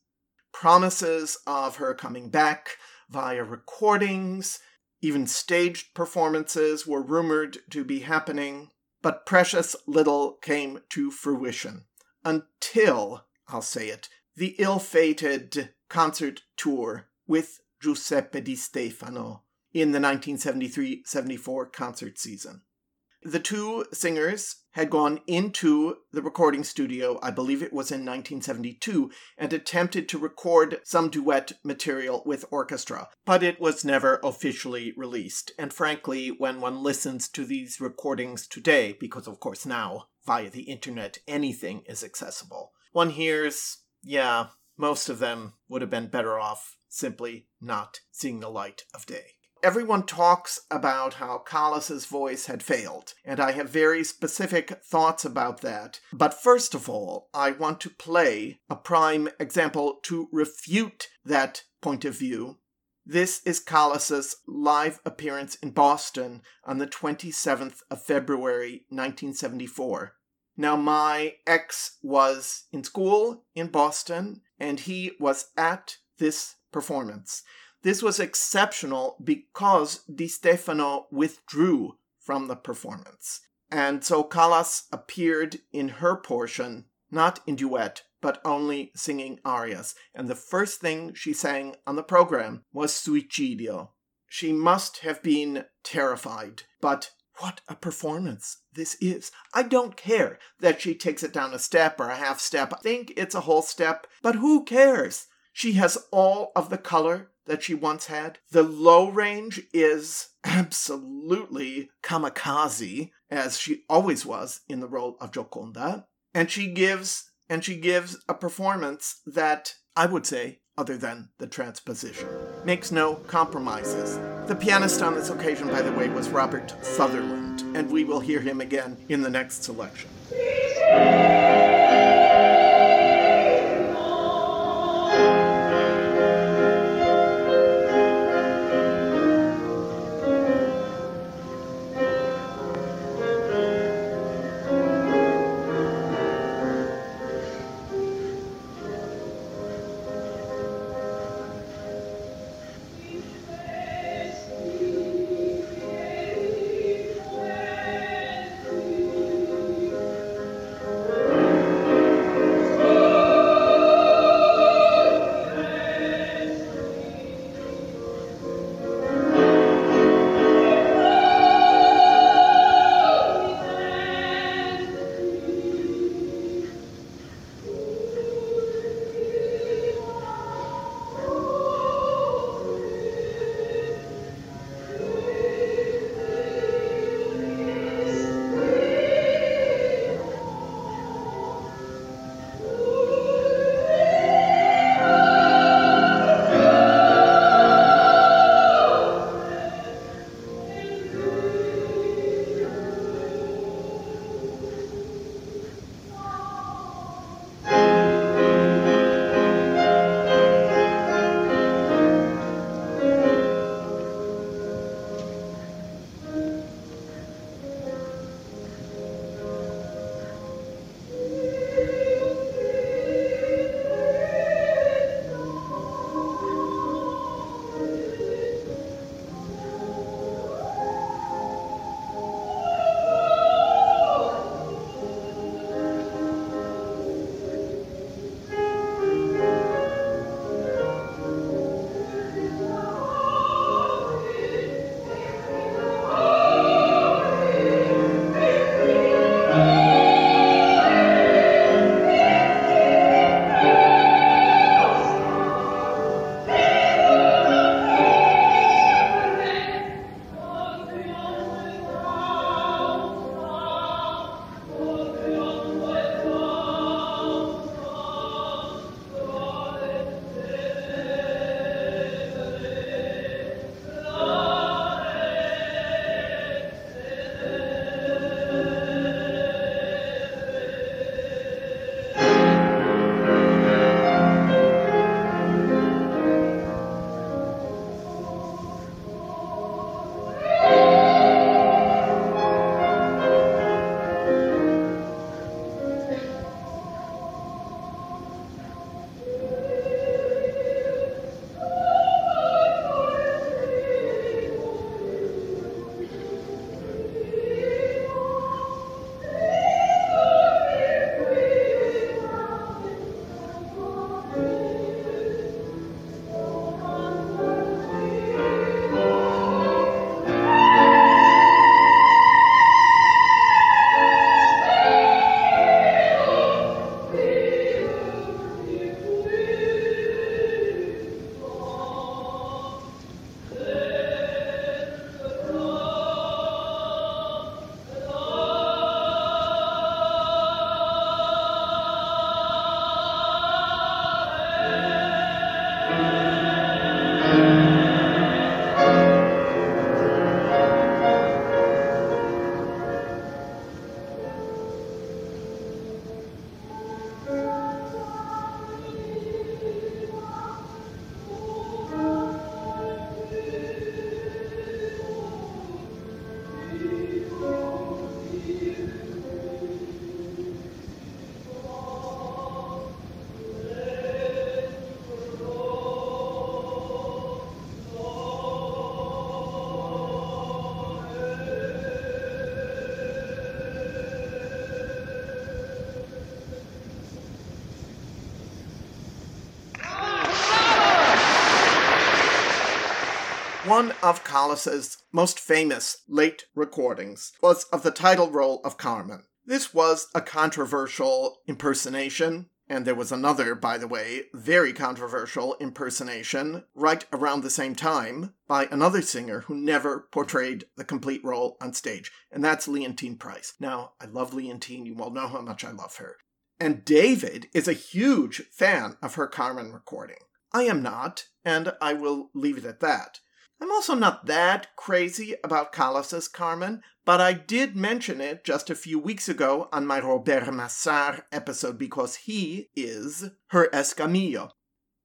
Promises of her coming back via recordings, even staged performances were rumored to be happening, but precious little came to fruition until, I'll say it, the ill fated concert tour with Giuseppe Di Stefano in the 1973 74 concert season. The two singers had gone into the recording studio, I believe it was in 1972, and attempted to record some duet material with orchestra, but it was never officially released. And frankly, when one listens to these recordings today, because of course now, via the internet, anything is accessible, one hears, yeah, most of them would have been better off simply not seeing the light of day. Everyone talks about how Callas's voice had failed, and I have very specific thoughts about that. But first of all, I want to play a prime example to refute that point of view. This is Callas's live appearance in Boston on the 27th of February 1974. Now, my ex was in school in Boston, and he was at this performance. This was exceptional because Di Stefano withdrew from the performance. And so Callas appeared in her portion, not in duet, but only singing arias. And the first thing she sang on the program was Suicidio. She must have been terrified, but what a performance this is. I don't care that she takes it down a step or a half step. I think it's a whole step, but who cares? She has all of the color that she once had. The low range is absolutely kamikaze, as she always was in the role of Gioconda. And she gives and she gives a performance that I would say, other than the transposition, makes no compromises. The pianist on this occasion, by the way, was Robert Sutherland, and we will hear him again in the next selection. One of Callas's most famous late recordings was of the title role of Carmen. This was a controversial impersonation, and there was another, by the way, very controversial impersonation right around the same time by another singer who never portrayed the complete role on stage, and that's Leontyne Price. Now, I love Leontyne, you all know how much I love her. And David is a huge fan of her Carmen recording. I am not, and I will leave it at that. I'm also not that crazy about Callas's Carmen, but I did mention it just a few weeks ago on my Robert Massard episode because he is her Escamillo.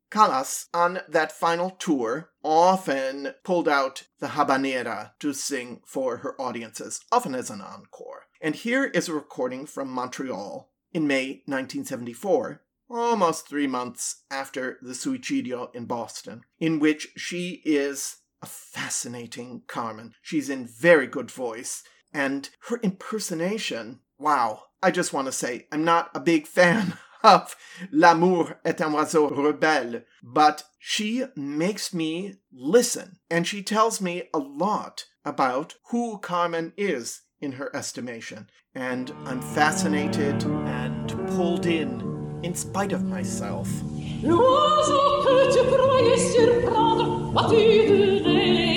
Callas, on that final tour, often pulled out the habanera to sing for her audiences, often as an encore. And here is a recording from Montreal in May 1974, almost three months after the suicidio in Boston, in which she is a fascinating Carmen. She's in very good voice, and her impersonation, wow. I just want to say, I'm not a big fan of L'amour est un oiseau rebelle, but she makes me listen, and she tells me a lot about who Carmen is in her estimation. And I'm fascinated and pulled in in spite of myself. L'oiseau que tu croyais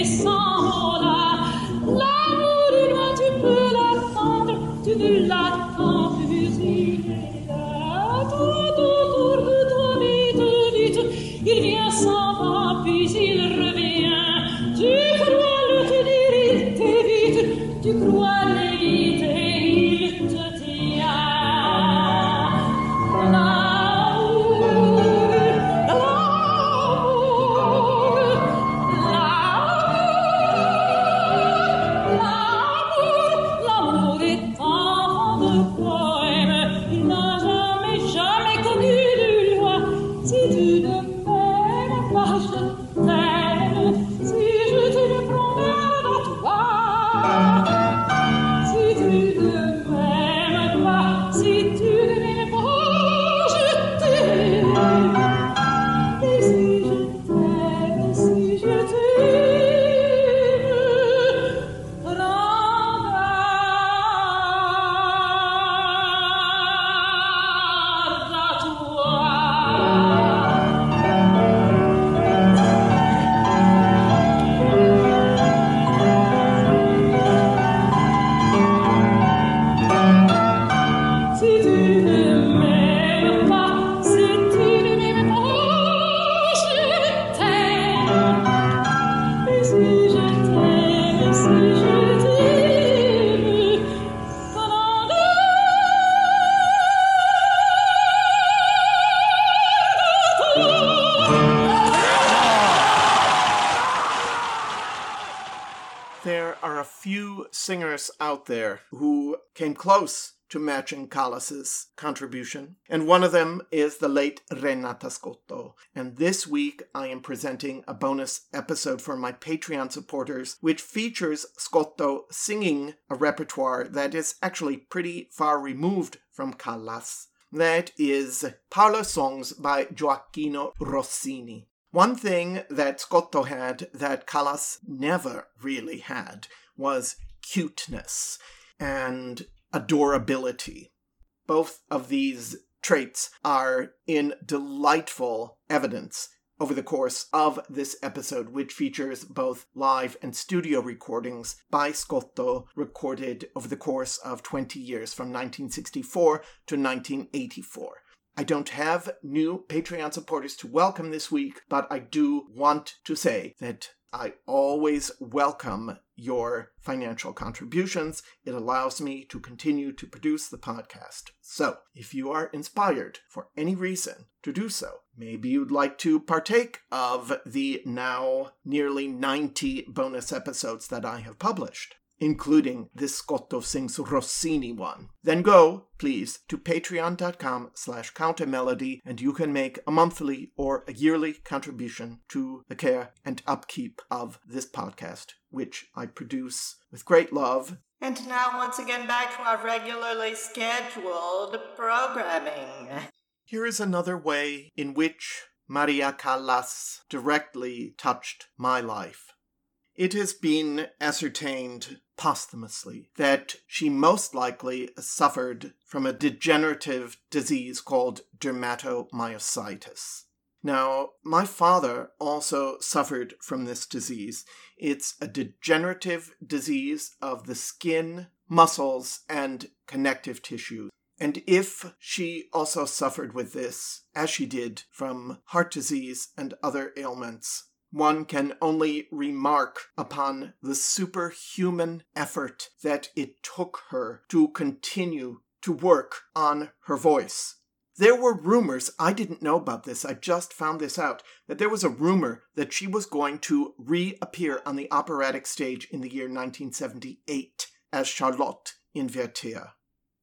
close to matching Callas's contribution, and one of them is the late Renata Scotto. And this week I am presenting a bonus episode for my Patreon supporters, which features Scotto singing a repertoire that is actually pretty far removed from Callas. That is Parlor Songs by Gioacchino Rossini. One thing that Scotto had that Callas never really had was cuteness and adorability. Both of these traits are in delightful evidence over the course of this episode, which features both live and studio recordings by Scotto recorded over the course of 20 years from 1964 to 1984. I don't have new Patreon supporters to welcome this week, but I do want to say that I always welcome your financial contributions. It allows me to continue to produce the podcast. So, if you are inspired for any reason to do so, maybe you'd like to partake of the now nearly 90 bonus episodes that I have published including this Scotto Sings Rossini one. Then go, please, to patreon.com slash countermelody and you can make a monthly or a yearly contribution to the care and upkeep of this podcast, which I produce with great love. And now, once again, back to our regularly scheduled programming. Here is another way in which Maria Callas directly touched my life. It has been ascertained posthumously that she most likely suffered from a degenerative disease called dermatomyositis. Now, my father also suffered from this disease. It's a degenerative disease of the skin, muscles, and connective tissues. And if she also suffered with this, as she did from heart disease and other ailments, one can only remark upon the superhuman effort that it took her to continue to work on her voice. There were rumors, I didn't know about this, I just found this out, that there was a rumor that she was going to reappear on the operatic stage in the year 1978 as Charlotte in Werther.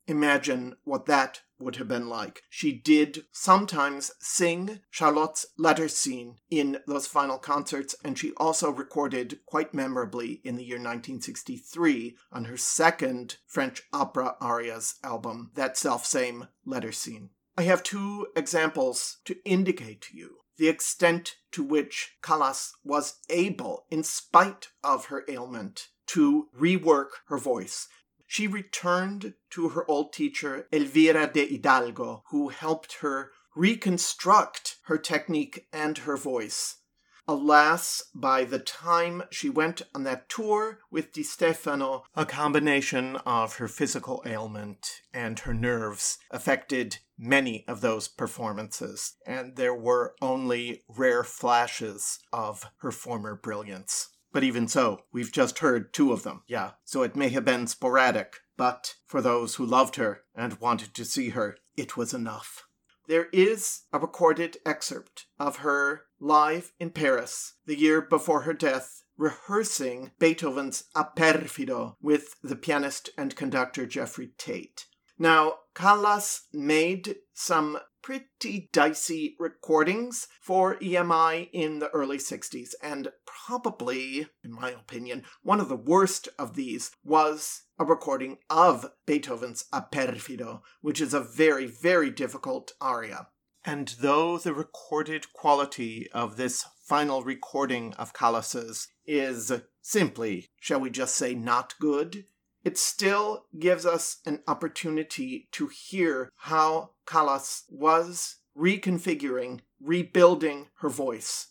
Imagine what that would have been like. She did sometimes sing Charlotte's letter scene in those final concerts, and she also recorded quite memorably in the year 1963 on her second French opera arias album that self same letter scene. I have two examples to indicate to you the extent to which Callas was able, in spite of her ailment, to rework her voice. She returned to her old teacher, Elvira de Hidalgo, who helped her reconstruct her technique and her voice. Alas, by the time she went on that tour with Di Stefano, a combination of her physical ailment and her nerves affected many of those performances, and there were only rare flashes of her former brilliance. But even so, we've just heard two of them, yeah, so it may have been sporadic, but for those who loved her and wanted to see her, it was enough. There is a recorded excerpt of her live in Paris the year before her death, rehearsing Beethoven's A Perfido with the pianist and conductor Jeffrey Tate. Now, Callas made some pretty dicey recordings for EMI in the early 60s, and probably, in my opinion, one of the worst of these was a recording of Beethoven's A which is a very, very difficult aria. And though the recorded quality of this final recording of Callas's is simply, shall we just say, not good, it still gives us an opportunity to hear how Callas was reconfiguring, rebuilding her voice.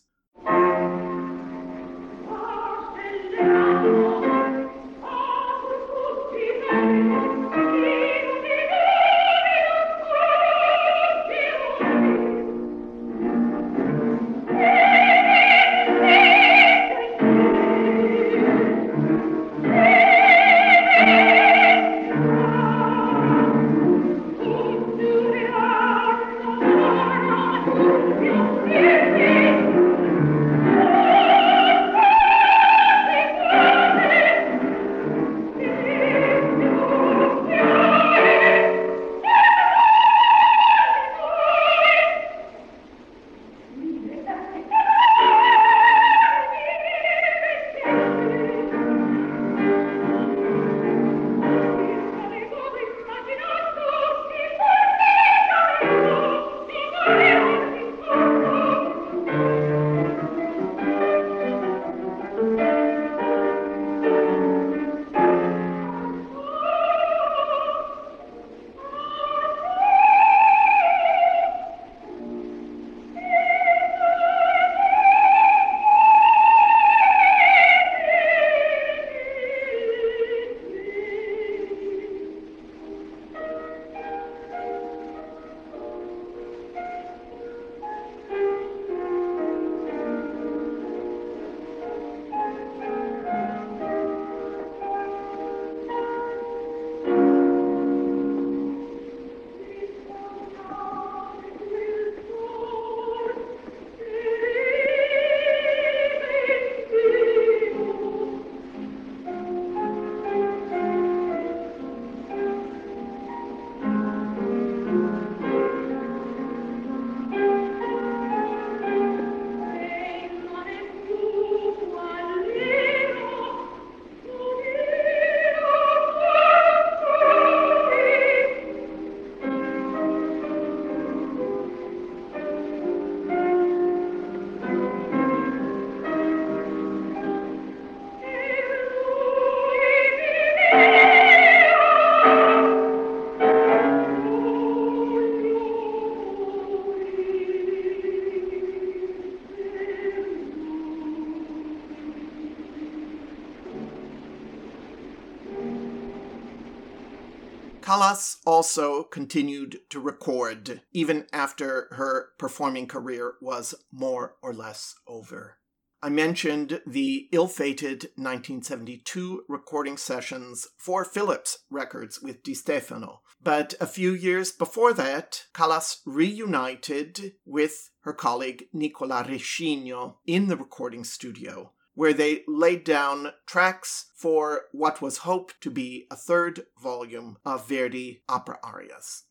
Callas also continued to record even after her performing career was more or less over. I mentioned the ill fated 1972 recording sessions for Philips Records with Di Stefano. But a few years before that, Callas reunited with her colleague Nicola Rescigno in the recording studio, where they laid down tracks for what was hoped to be a third volume of Verdi opera arias.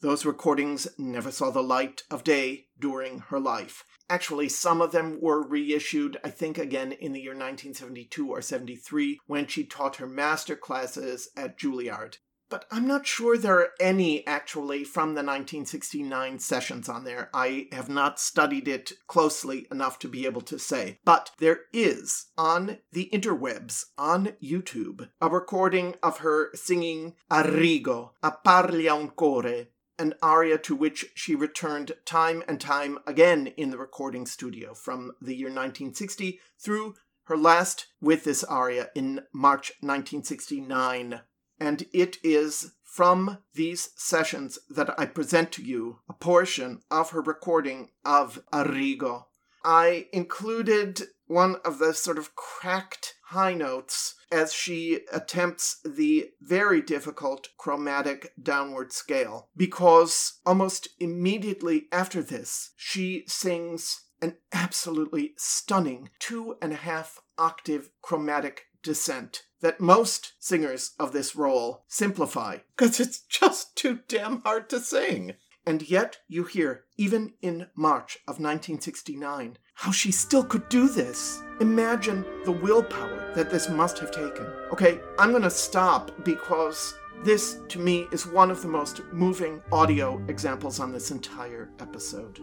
Those recordings never saw the light of day during her life. Actually, some of them were reissued, I think, again in the year 1972 or 73 when she taught her master classes at Juilliard. But I'm not sure there are any actually from the 1969 sessions on there. I have not studied it closely enough to be able to say. But there is on the interwebs, on YouTube, a recording of her singing Arrigo, a parli a un core, an aria to which she returned time and time again in the recording studio from the year 1960 through her last with this aria in March 1969. And it is from these sessions that I present to you a portion of her recording of Arrigo. I included one of the sort of cracked high notes as she attempts the very difficult chromatic downward scale, because almost immediately after this, she sings an absolutely stunning two and a half octave chromatic descent that most singers of this role simplify because it's just too damn hard to sing. And yet, you hear, even in March of 1969, how she still could do this. Imagine the willpower that this must have taken. Okay, I'm gonna stop because this, to me, is one of the most moving audio examples on this entire episode.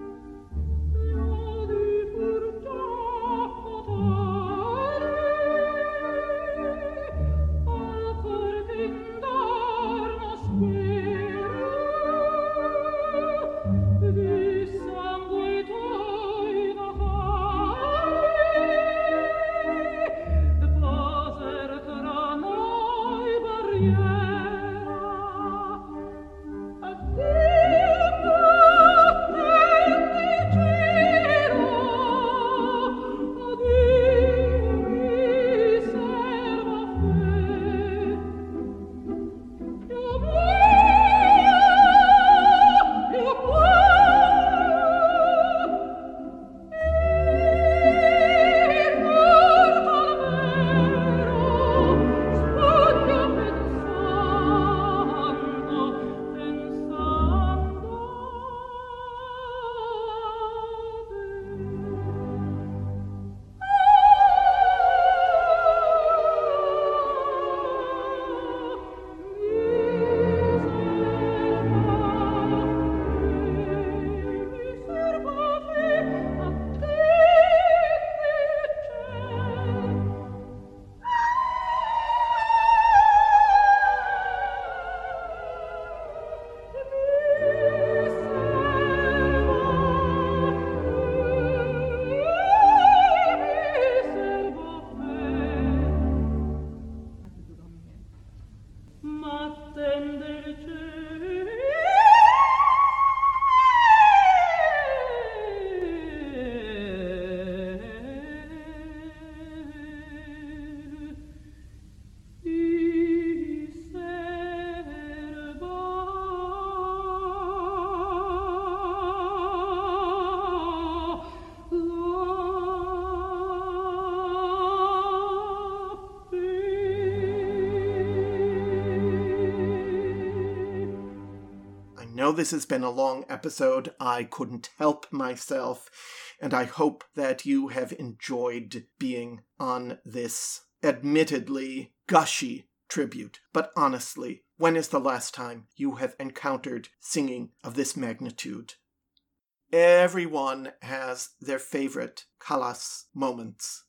This has been a long episode. I couldn't help myself, and I hope that you have enjoyed being on this admittedly gushy tribute. But honestly, when is the last time you have encountered singing of this magnitude? Everyone has their favorite Callas moments.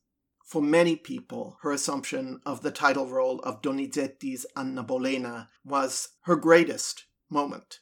For many people, her assumption of the title role of Donizetti's Anna Bolena was her greatest moment.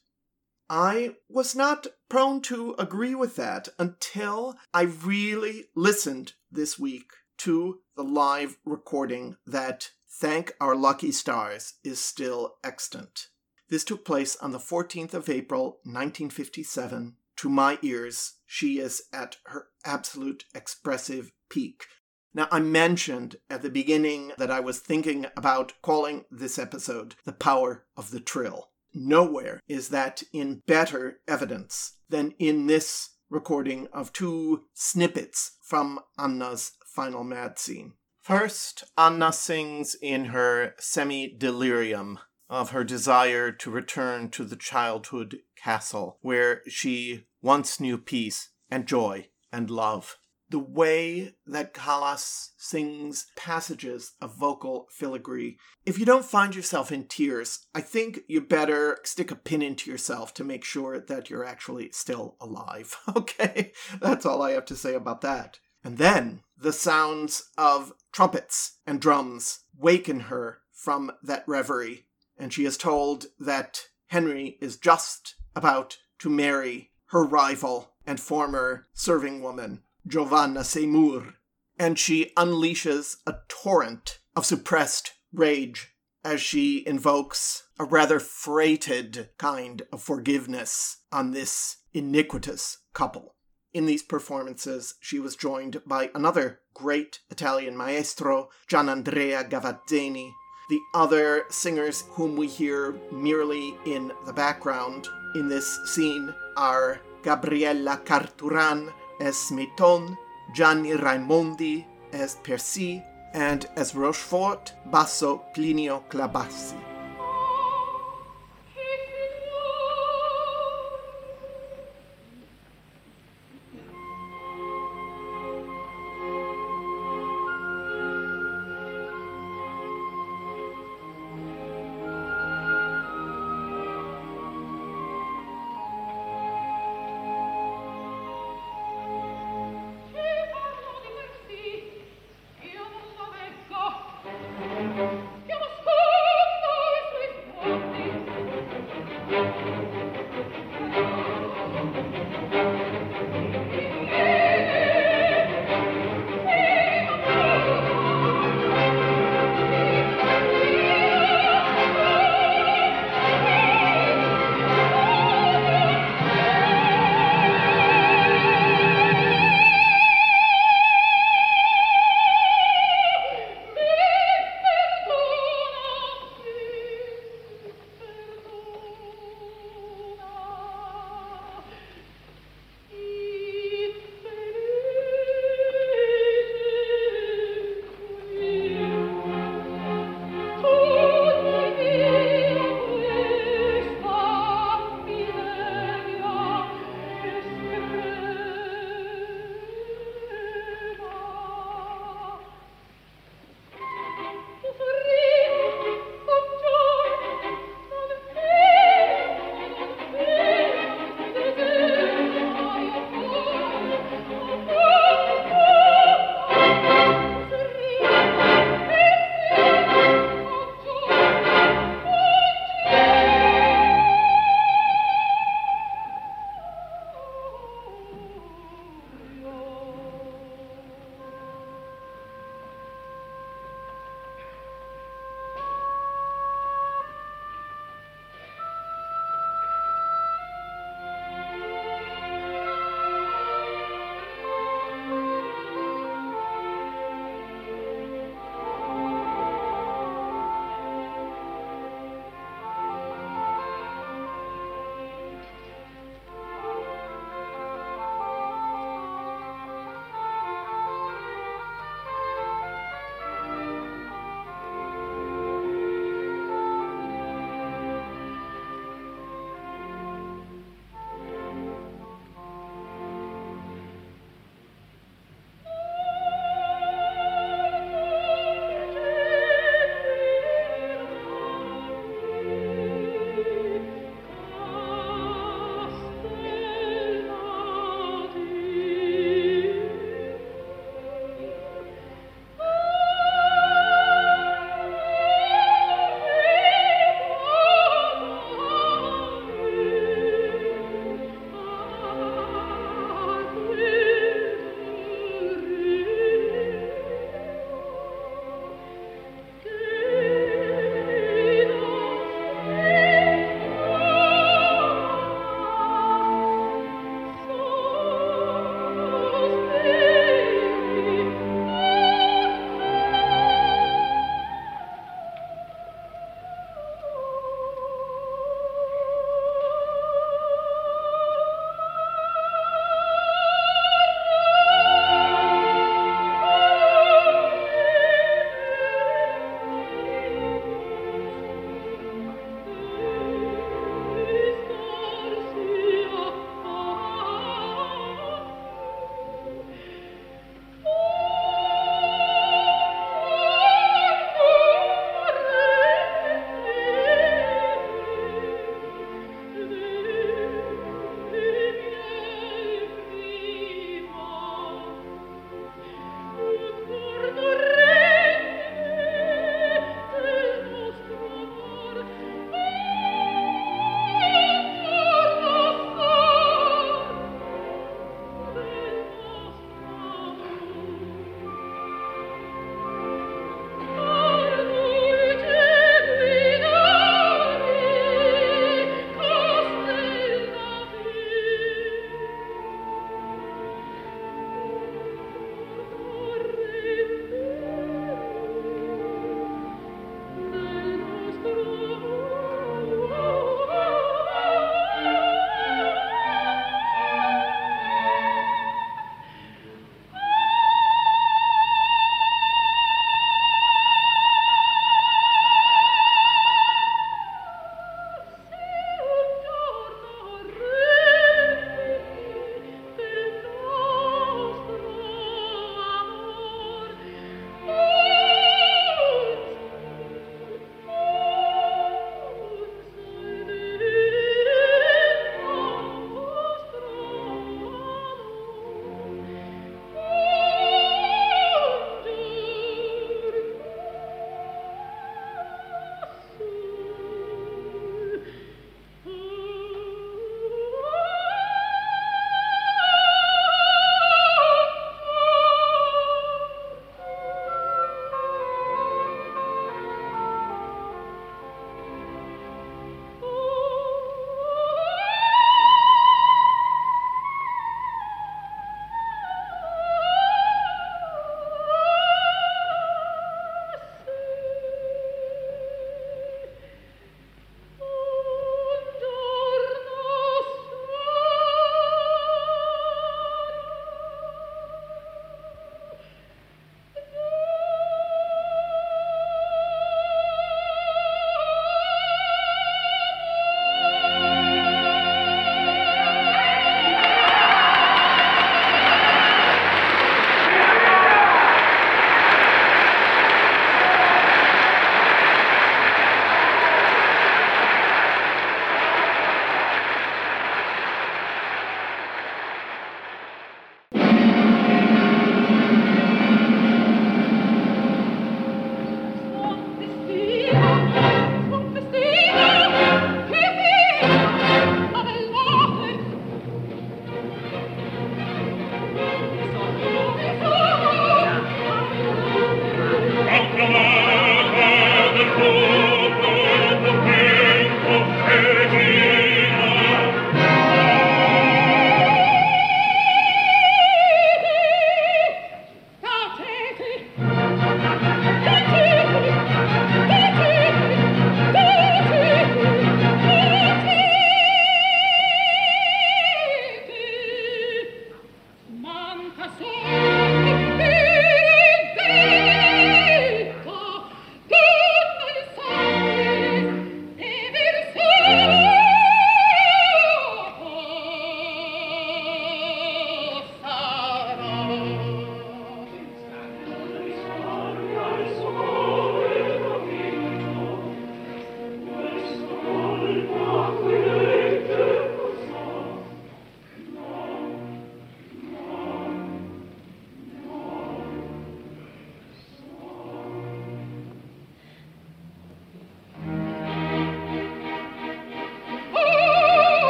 I was not prone to agree with that until I really listened this week to the live recording that Thank Our Lucky Stars is still extant. This took place on the 14th of April, 1957. To my ears, she is at her absolute expressive peak. Now, I mentioned at the beginning that I was thinking about calling this episode The Power of the Trill. Nowhere is that in better evidence than in this recording of two snippets from Anna's final mad scene. First, Anna sings in her semi delirium of her desire to return to the childhood castle where she once knew peace and joy and love the way that Callas sings passages of vocal filigree. If you don't find yourself in tears, I think you better stick a pin into yourself to make sure that you're actually still alive. Okay? That's all I have to say about that. And then the sounds of trumpets and drums waken her from that reverie, and she is told that Henry is just about to marry her rival and former serving woman, Giovanna Seymour, and she unleashes a torrent of suppressed rage as she invokes a rather freighted kind of forgiveness on this iniquitous couple. In these performances, she was joined by another great Italian maestro, Gianandrea Gavazzeni. The other singers whom we hear merely in the background in this scene are Gabriella Carturan as Smeton, Gianni Raimondi as Percy, and as Rochefort, Basso Plinio Clabassi.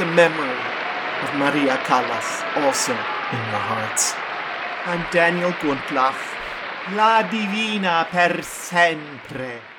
The memory of Maria Callas also in your hearts. I'm Daniel Gundlach. La Divina per sempre.